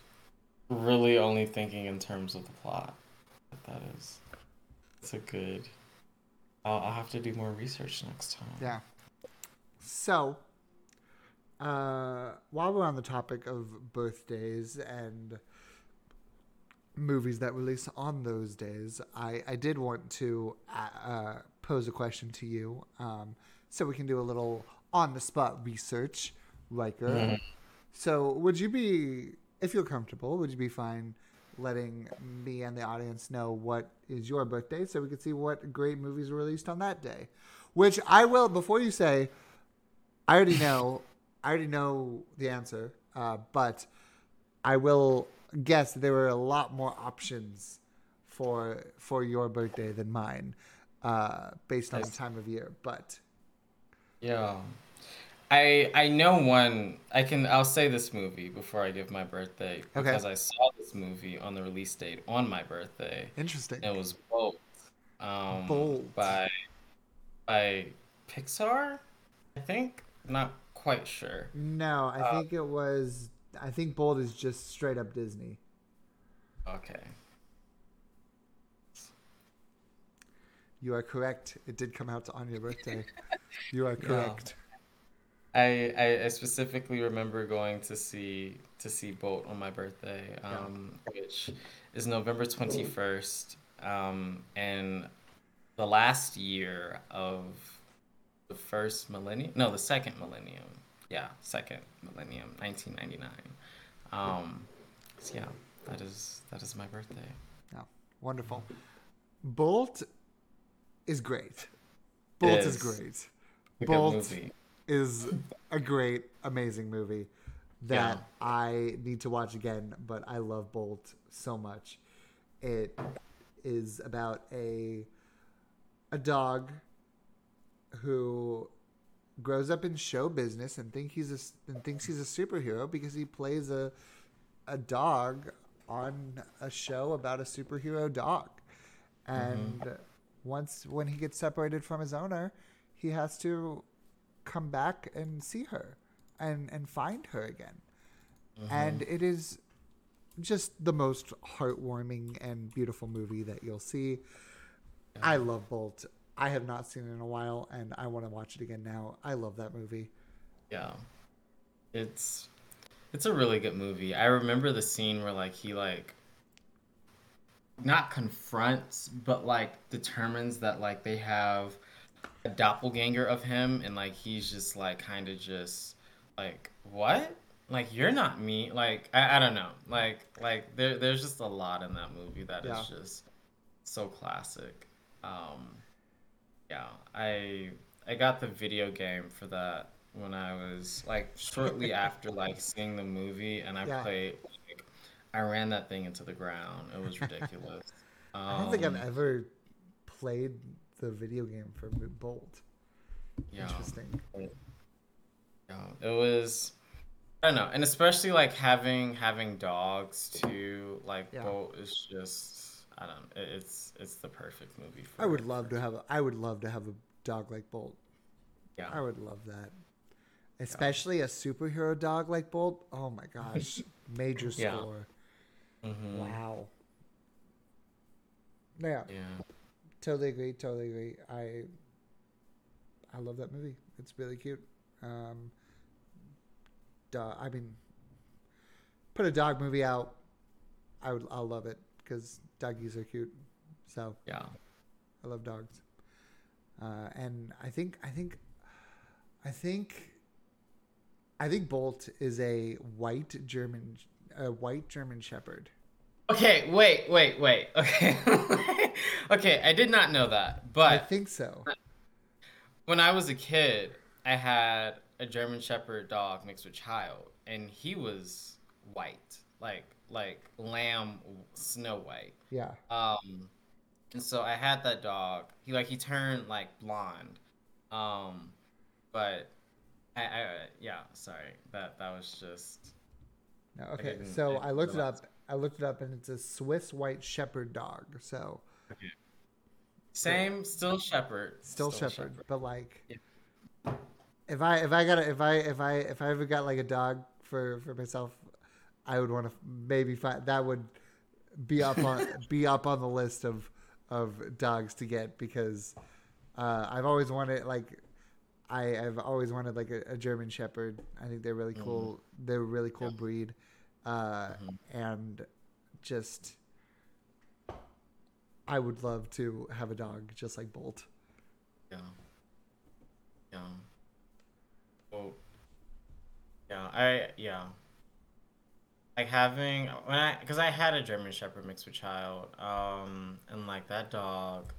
really only thinking in terms of the plot. But that is. It's a good. I'll I'll have to do more research next time. Yeah. So, uh, while we're on the topic of birthdays and movies that release on those days, I, I did want to uh, uh, pose a question to you um, so we can do a little on the spot research, Riker. Mhm. So, would you be, if you're comfortable, would you be fine letting me and the audience know what is your birthday so we can see what great movies were released on that day? Which I will, before you say, I already know, I already know the answer, uh, but I will guess that there were a lot more options for for your birthday than mine, uh, based on the Nice. time of year. But Yeah. I I know one. I can. I'll say this movie before I give my birthday Okay. because I saw this movie on the release date on my birthday. interesting. It was Bolt. Um, Bolt. by by Pixar, I think. Not quite sure. No, I Uh, think it was. I think Bolt is just straight up Disney. Okay. You are correct. It did come out on your birthday. you are correct. I, I I specifically remember going to see to see Bolt on my birthday, um, which is November 21st, um, and the last year of the first millennium. No, the second millennium. Yeah, second millennium, 1999. Um, so yeah, that is that is my birthday. No, wonderful. Bolt is great. Bolt is, is. great. It's a good Bolt. Is a great, amazing movie that I need to watch again. But I love Bolt so much. It is about a a dog who grows up in show business and think he's a, and thinks he's a superhero because he plays a a dog on a show about a superhero dog. Mm-hmm. And once when he gets separated from his owner, he has to come back and see her and and find her again. Mm-hmm. And it is just the most heartwarming and beautiful movie that you'll see. I love Bolt. I have not seen it in a while and I want to watch it again now. I love that movie. Yeah. It's it's a really good movie. I remember the scene where like he like not confronts but like determines that like they have a doppelganger of him and like he's just like kind of just like what? like you're not me. Like I, I don't know. Like like there there's just a lot in that movie that Yeah. is just so classic. Um, yeah, I I got the video game for that when I was like shortly after like seeing the movie, and I Yeah. played. Like, I ran that thing into the ground. It was ridiculous. I don't think I've Um, ever played the video game for Bolt. yeah. Interesting. Yeah, it was. I don't know, and especially like having having dogs too. Like Yeah. Bolt is just. I don't. it- It's it's the perfect movie for. I would love to have. A, I would love to have a dog like Bolt. Yeah. I would love that. Especially a superhero dog like Bolt. Oh my gosh. Major Yeah. score. hmm Wow. Yeah, Yeah. Totally agree. Totally agree. I I love that movie. It's really cute. Um, duh, I mean, put a dog movie out. I would. I'll love it because doggies are cute. So Yeah. I love dogs. Uh, and I think I think I think I think Bolt is a white German a white German shepherd. Okay. Wait. Wait. Wait. Okay. okay. I did not know that, but I think so. when I was a kid, I had a German Shepherd dog mixed with child, and he was white, like like lamb Snow White. Yeah. Um, and so I had that dog. He like he turned like blonde. Um, but I, I yeah, sorry. That that was just No, okay. didn't- So I I looked it up. I looked it up, and it's a Swiss white shepherd dog. So same. Still shepherd. still, shepherd, but like, Yeah. if I if I got a, if I if I if I ever got like a dog for for myself, I would want to maybe find that would be up on be up on the list of of dogs to get because uh, I've always wanted like I I've always wanted like a, a German Shepherd. I think they're really cool. They're a really cool breed, uh, and just I would love to have a dog just like Bolt. Yeah. Yeah. Well. Yeah. I yeah. Like having when I because I had a German Shepherd mixed with child, um, and like that dog,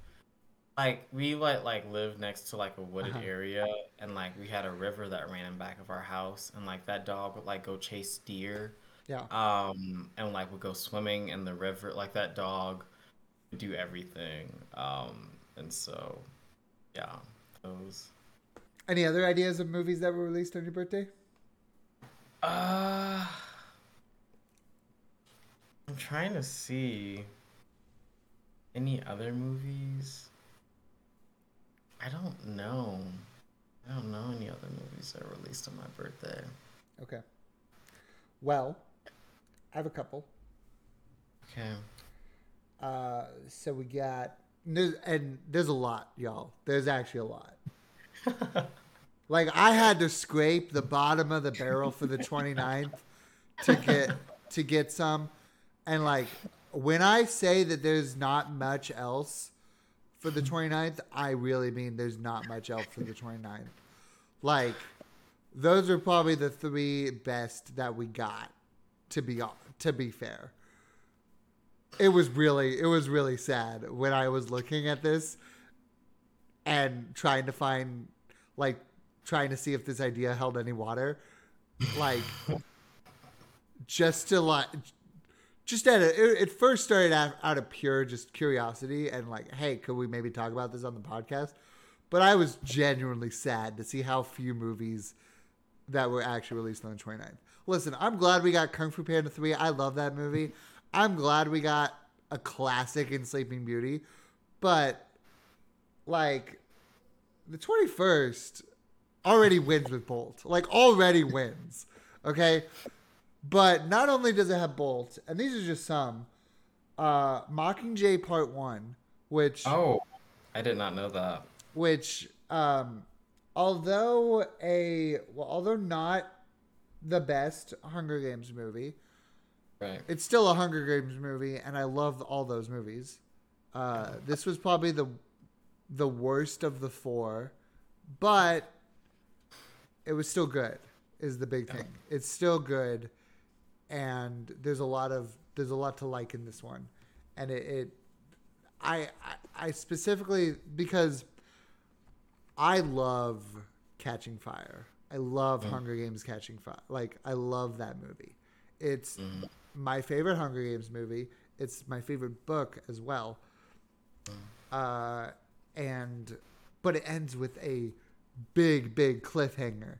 like we like like lived next to like a wooded Uh-huh. area, and like we had a river that ran in back of our house, and like that dog would like go chase deer, Yeah. um, and like would go swimming in the river. Like that dog would do everything, um, and so yeah, those. Any other ideas of movies that were released on your birthday? Uh, I'm trying to see any other movies. I don't know. I don't know any other movies that were released on my birthday. Okay. Well, I have a couple. Okay. Uh, so we got there's, and there's a lot, y'all. There's actually a lot. Like I had to scrape the bottom of the barrel for the 29th to get to get some. And like when I say that there's not much else for the 29th, I really mean there's not much else for the 29th. Like those are probably the three best that we got to be to be fair. It was really it was really sad when I was looking at this and trying to find like trying to see if this idea held any water. Like just to like just at a, it, it first started out, out of pure just curiosity and like hey could we maybe talk about this on the podcast? But i was genuinely sad to see how few movies that were actually released on the 29th listen i'm glad we got kung fu panda 3 i love that movie i'm glad we got a classic in sleeping beauty but like the 21st already wins with Bolt. Like already wins. Okay? But not only does it have Bolt, and these are just some, uh Mockingjay Part 1, which Oh, I did not know that. which um although a well, although not the best Hunger Games movie, Right. it's still a Hunger Games movie, and I love all those movies. Uh, this was probably the the worst of the four, but it was still good. is the big thing. It's still good, and there's a lot of there's a lot to like in this one, and it, it I, I I specifically because I love Catching Fire. I love Mm. Hunger Games Catching Fire. Like I love that movie. It's Mhm. my favorite Hunger Games movie. It's my favorite book as well. Uh, and but it ends with a big, big cliffhanger.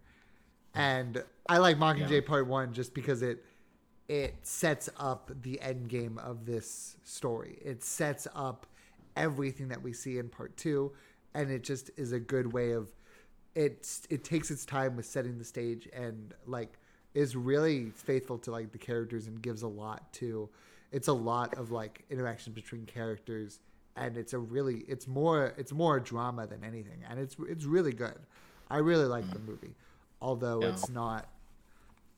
And I like Mockingjay Yeah. Part One just because it it sets up the end game of this story. It sets up everything that we see in Part Two, and it just is a good way of it's it takes its time with setting the stage and like is really faithful to like the characters and gives a lot to it's a lot of like interaction between characters and it's a really it's more it's more drama than anything and it's it's really good. I really like the mm. movie although Yeah. it's not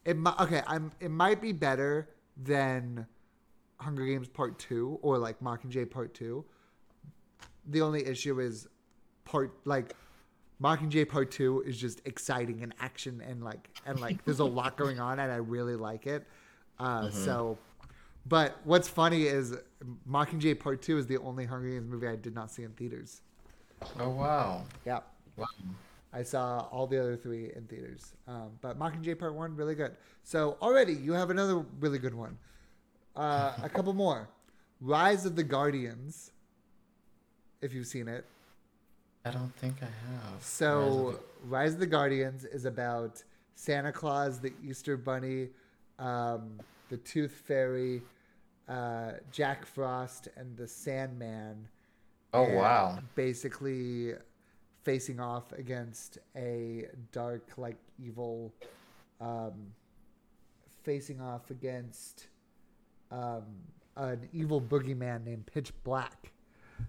it mi- okay i'm it might be better than hunger games part two or like mockingjay part two. The only issue is part like Mockingjay Part Two is just exciting and action and like and like there's a lot going on and I really like it. Uh, So, but what's funny is Mockingjay Part Two is the only Hunger Games movie I did not see in theaters. Oh wow. Yeah, Wow. I saw all the other three in theaters. Um, but Mockingjay Part One really good. So already you have another really good one. Uh, a couple more. Rise of the Guardians. If you've seen it. I don't think I have. So, Rise of the Guardians is about Santa Claus, the Easter Bunny, um, the Tooth Fairy, uh, Jack Frost, and the Sandman. Oh wow. Basically, facing off against a dark, like evil, um, facing off against um, an evil boogeyman named Pitch Black.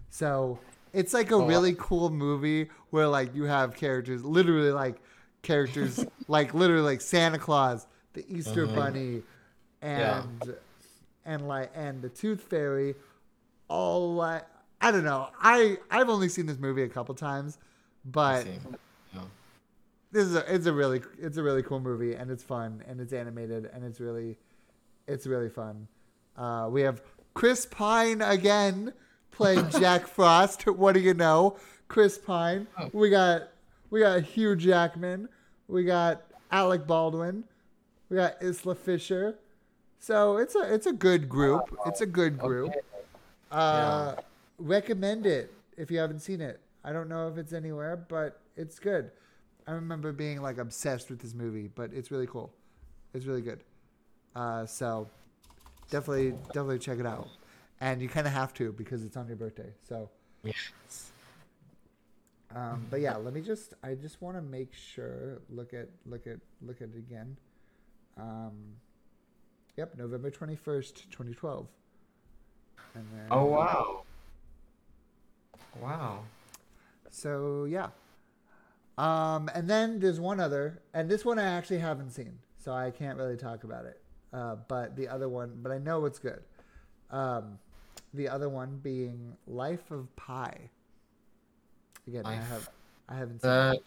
So it's like a Oh, really cool movie where like you have characters, literally like characters, like literally like Santa Claus, the Easter Mhm. Bunny, Yeah. and and like and the Tooth Fairy, all like I don't know. I I've only seen this movie a couple times, but. Yeah. this is a, it's a really it's a really cool movie and it's fun and it's animated and it's really it's really fun. Uh, we have Chris Pine again playing Jack Frost. What do you know, Chris Pine? Oh. We got we got Hugh Jackman. We got Alec Baldwin. We got Isla Fisher. So it's a it's a good group. It's a good group. Okay. Uh, recommend it if you haven't seen it. I don't know if it's anywhere, but it's good. I remember being like obsessed with this movie, but it's really cool. It's really good. Uh, so definitely, definitely check it out. And you kind of have to because it's on your birthday. So, Yes. um, but yeah, let me just. I just want to make sure. Look at look at look at it again. Um, yep, November twenty first, twenty twelve. And then, Oh wow. Wow. So yeah. Um, and then there's one other, and this one I actually haven't seen, so I can't really talk about it. Uh, but the other one, but I know it's good. Um, the other one being Life of Pi. Again, I have, I haven't seen. That it.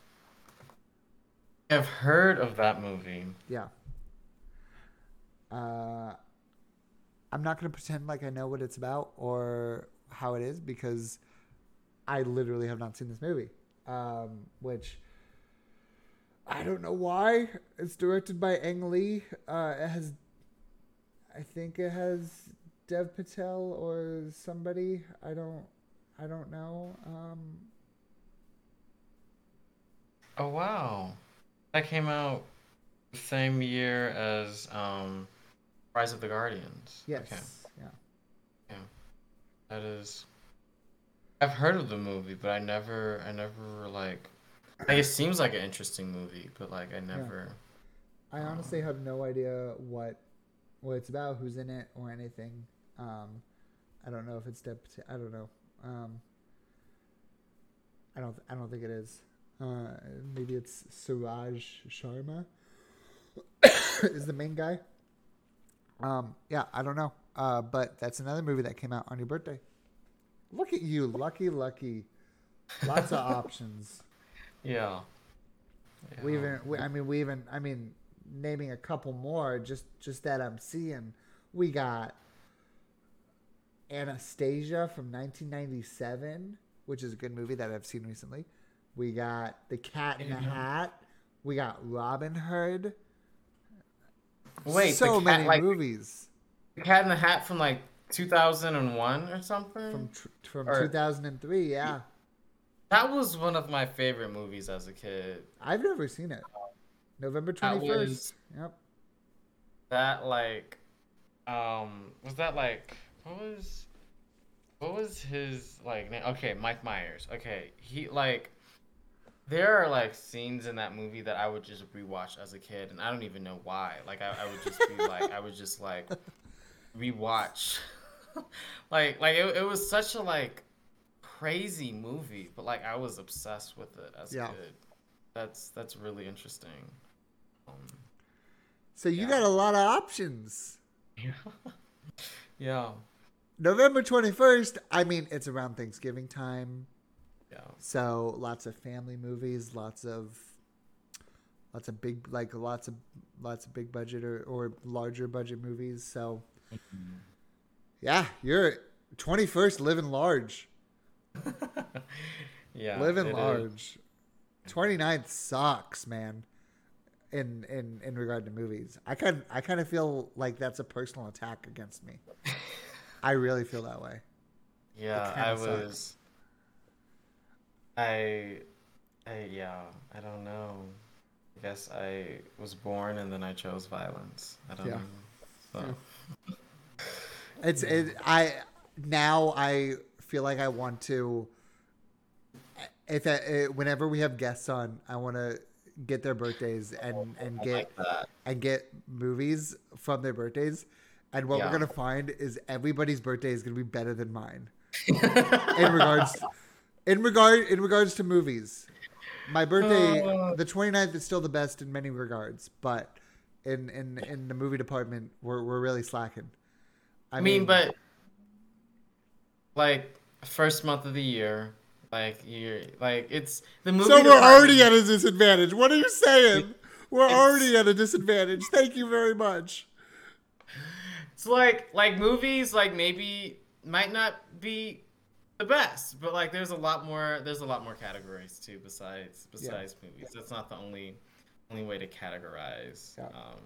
I've heard of that movie. Yeah. Uh, I'm not gonna pretend like I know what it's about or how it is because I literally have not seen this movie. Um, which I don't know why. It's directed by Ang Lee. Uh, it has, I think it has Dev Patel or somebody. I don't, I don't know. Um, Oh wow. That came out the same year as um Rise of the Guardians. yes, Okay. yeah. That is I've heard of the movie, but I never I never like like it seems like an interesting movie, but like I never I honestly have no idea what what it's about, who's in it, or anything. Um, I don't know if it's Deb. I don't know. Um, I don't. I don't think it is. Uh, maybe it's Suraj Sharma is the main guy. Um, yeah, I don't know. Uh, but that's another movie that came out on your birthday. Look at you, lucky, lucky. Lots of options. Yeah. We Yeah. even, we, I mean, we even, I mean, naming a couple more, just just that I'm seeing. We got Anastasia from 1997, which is a good movie that I've seen recently. We got The Cat in the Hat. We got Robin Hood. Wait, so cat, many like, movies The Cat in the Hat from like 2001 or something. from tr- from Or- 2003. Yeah, that was one of my favorite movies as a kid. I've never seen it. November That 21st. was- Yep. That like, um, was that like what was, what was his like name? Okay, Mike Myers. Okay, he like. There are like scenes in that movie that I would just rewatch as a kid, and I don't even know why. Like I, I would just be like, I would just like rewatch. like like it, it was such a like crazy movie, but like I was obsessed with it as Yeah. a kid. That's that's really interesting. Um, So you Yeah. got a lot of options. Yeah. Yeah, November 21st, I mean, it's around Thanksgiving time. yeah. So lots of family movies, lots of lots of big like lots of lots of big budget or, or larger budget movies. So mm-hmm. yeah, you're 21st living large. yeah, living it is. large. 29th sucks, man. In in in regard to movies. I kind I kind of feel like that's a personal attack against me. I really feel that way. Yeah, I was. I, I yeah, I don't know. I guess I was born and then I chose violence. I don't Yeah. know. So. It's it. I now I feel like I want to. If I, whenever we have guests on, I want to get their birthdays and and get like and get movies from their birthdays. And what Yeah. we're gonna find is everybody's birthday is gonna be better than mine in regards in regard in regards to movies. My birthday, Uh. the 29th, is still the best in many regards, but in in in the movie department, we're we're really slacking. I mean, but like first month of the year, like you're like it's the movie. so we're already at a disadvantage. What are you saying? We're already at a disadvantage. Thank you very much. It's like like movies like maybe might not be the best, but like there's a lot more there's a lot more categories too besides besides movies. That's not the only only way to categorize Yeah. um,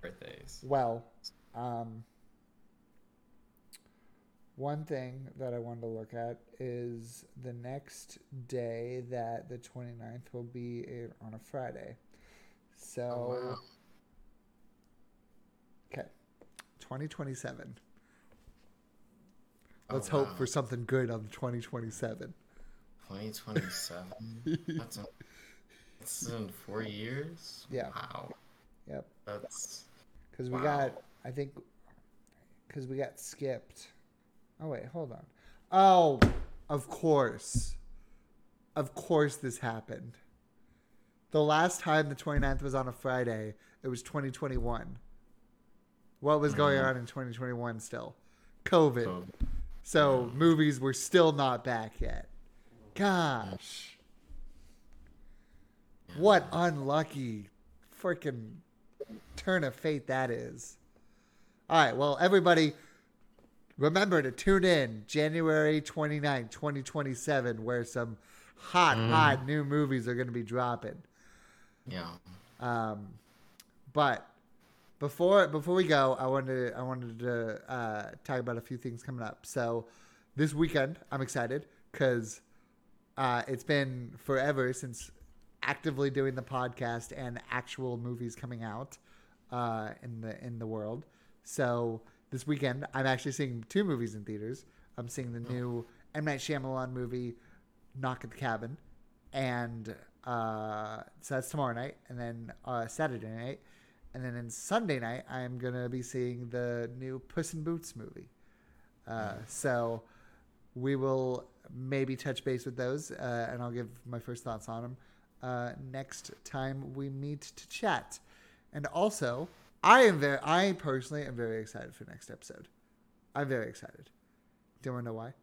birthdays. Well, um, one thing that I wanted to look at is the next day that the 29th will be a, on a Friday. So, Oh, wow. okay, 2027. Oh, Let's hope wow. for something good on 2027. 2027. That's a, that's in four years. Yeah. Wow. Yep. That's Because we Wow. got, I think, because we got skipped. Oh, wait, hold on. Oh, of course. Of course this happened. The last time the 29th was on a Friday, it was 2021. What was going Mhm. on in 2021 still? COVID. so, So movies were still not back yet. Gosh. What unlucky freaking turn of fate that is. All right, well, everybody, remember to tune in January 29, 2027, where some hot, hot new movies are going to be dropping. yeah. Um, but before before we go, I wanted I wanted to uh, talk about a few things coming up. So this weekend, I'm excited because uh, it's been forever since actively doing the podcast and actual movies coming out uh, in the in the world. So this weekend, I'm actually seeing two movies in theaters. I'm seeing the new M Night Shyamalan movie, Knock at the Cabin, and uh, so that's tomorrow night, and then uh, Saturday night, and then in Sunday night, I'm gonna be seeing the new Puss in Boots movie. Uh, so we will maybe touch base with those, uh, and I'll give my first thoughts on them uh, next time we meet to chat. And also, I am very, I personally am very excited for next episode. I'm very excited. Do you want to know why?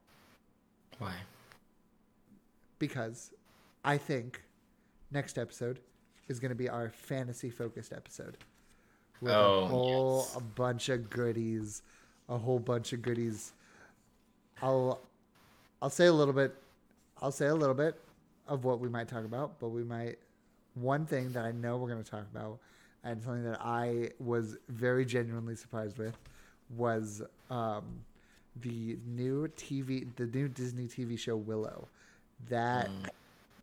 Why? Because I think next episode is going to be our fantasy focused episode. With Oh, a whole yes. a bunch of goodies, a whole bunch of goodies. I'll I'll say a little bit. I'll say a little bit of what we might talk about, but we might one thing that I know we're going to talk about, and something that I was very genuinely surprised with, was um, the new TV, the new Disney TV show Willow. That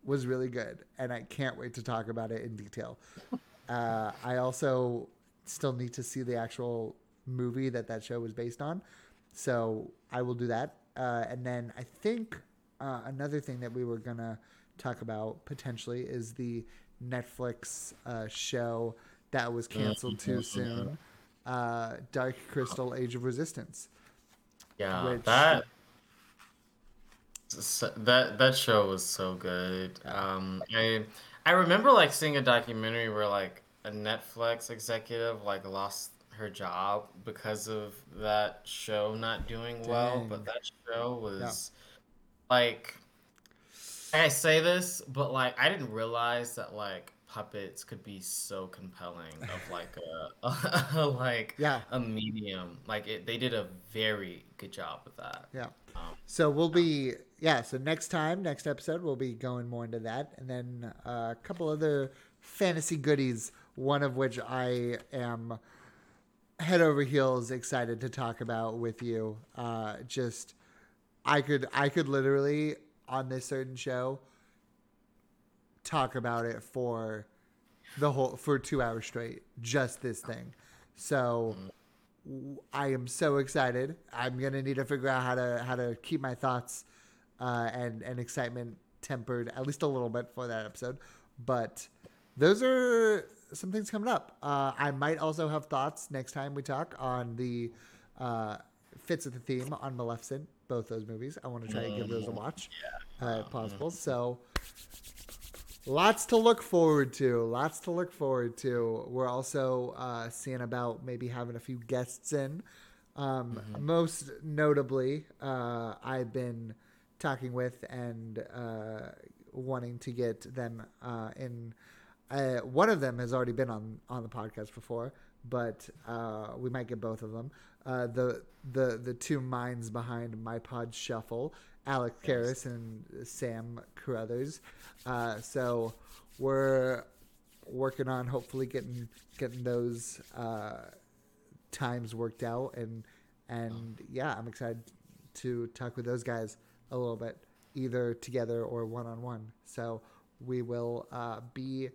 was really good, and I can't wait to talk about it in detail. Uh, I also still need to see the actual movie that that show was based on, so I will do that. Uh, and then I think uh, another thing that we were gonna talk about potentially is the Netflix uh, show that was canceled too soon, uh, Dark Crystal: Age of Resistance. Yeah, Which- that that that show was so good. Um, I I remember like seeing a documentary where like a Netflix executive like lost her job because of that show not doing well. But that show was like I say this, but like I didn't realize that like puppets could be so compelling of like a like Yeah. a medium. Like it, they did a very good job with that. Yeah. Um, So we'll be yeah. So next time, next episode, we'll be going more into that, and then uh, a couple other fantasy goodies. One of which I am head over heels excited to talk about with you. Uh, just I could I could literally on this certain show talk about it for the whole for two hours straight. Just this thing. So. I am so excited. I'm gonna need to figure out how to how to keep my thoughts uh, and and excitement tempered at least a little bit for that episode. But those are some things coming up. Uh, I might also have thoughts next time we talk on the uh, fits with the theme on Maleficent. Both those movies. I want to try and give those a watch, uh, if possible. So lots to look forward to. Lots to look forward to. We're also uh, seeing about maybe having a few guests in. Um, Most notably, uh, I've been talking with and uh, wanting to get them uh, in. Uh, one of them has already been on on the podcast before, but uh, we might get both of them. Uh, the the the two minds behind my pod shuffle, Alex Karras and Sam Carruthers. Uh, so we're working on hopefully getting getting those uh, times worked out and and yeah, I'm excited to talk with those guys a little bit, either together or one on one. So we will uh, be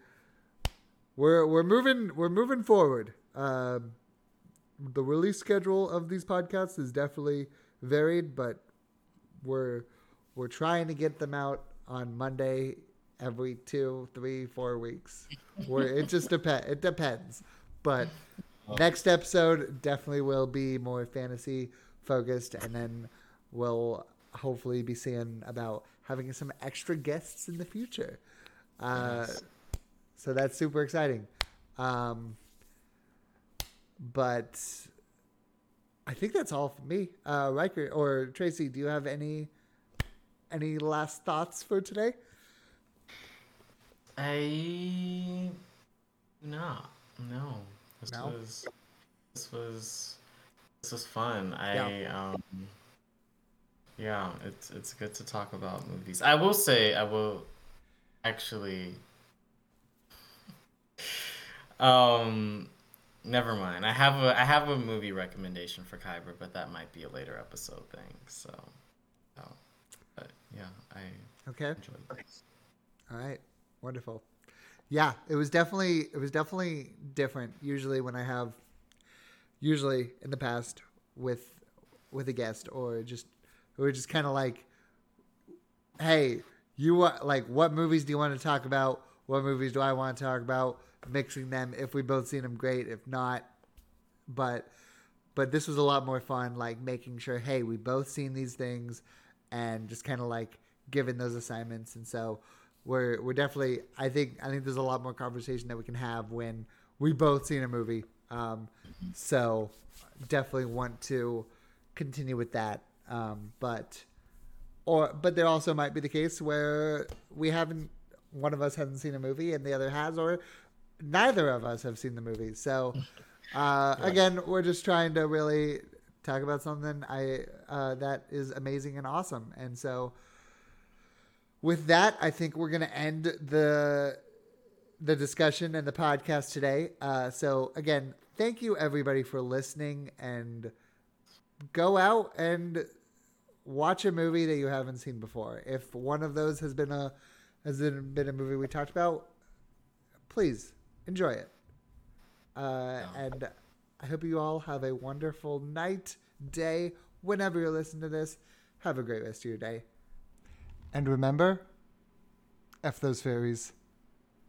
we're we're moving we're moving forward. Um the release schedule of these podcasts is definitely varied, but we're we're trying to get them out on Monday every two, three, four weeks. Where it just depends. It depends, but next episode definitely will be more fantasy focused, and then we'll hopefully be seeing about having some extra guests in the future. Uh, so that's super exciting. Um, but I think that's all for me. Uh, Riker or Tracy, do you have any any last thoughts for today? I no no. This No? was this was this was fun. I um yeah, it's it's good to talk about movies. I will say I will actually um never mind. I have a I have a movie recommendation for Kyber, but that might be a later episode thing. So, oh, but yeah, I Okay. enjoyed. All right. Wonderful. Yeah, it was definitely it was definitely different. Usually when I have usually in the past with with a guest or just we're just kind of like hey, you want like what movies do you want to talk about? What movies do I want to talk about? Mixing them if we both seen them great, if not but but this was a lot more fun like making sure hey, we both seen these things and just kind of like giving those assignments and so we're we're definitely I think I think there's a lot more conversation that we can have when we both seen a movie. Um, so definitely want to continue with that. Um, but or but there also might be the case where we haven't one of us hasn't seen a movie and the other has or neither of us have seen the movie. So, uh, again, we're just trying to really talk about something I uh, that is amazing and awesome. And so, with that, I think we're going to end the the discussion and the podcast today. Uh, so, again, thank you everybody for listening and go out and watch a movie that you haven't seen before. If one of those has been a has been a movie we talked about, please enjoy it. Uh, and I hope you all have a wonderful night, day, whenever you're listening to this. Have a great rest of your day. And remember, F those fairies.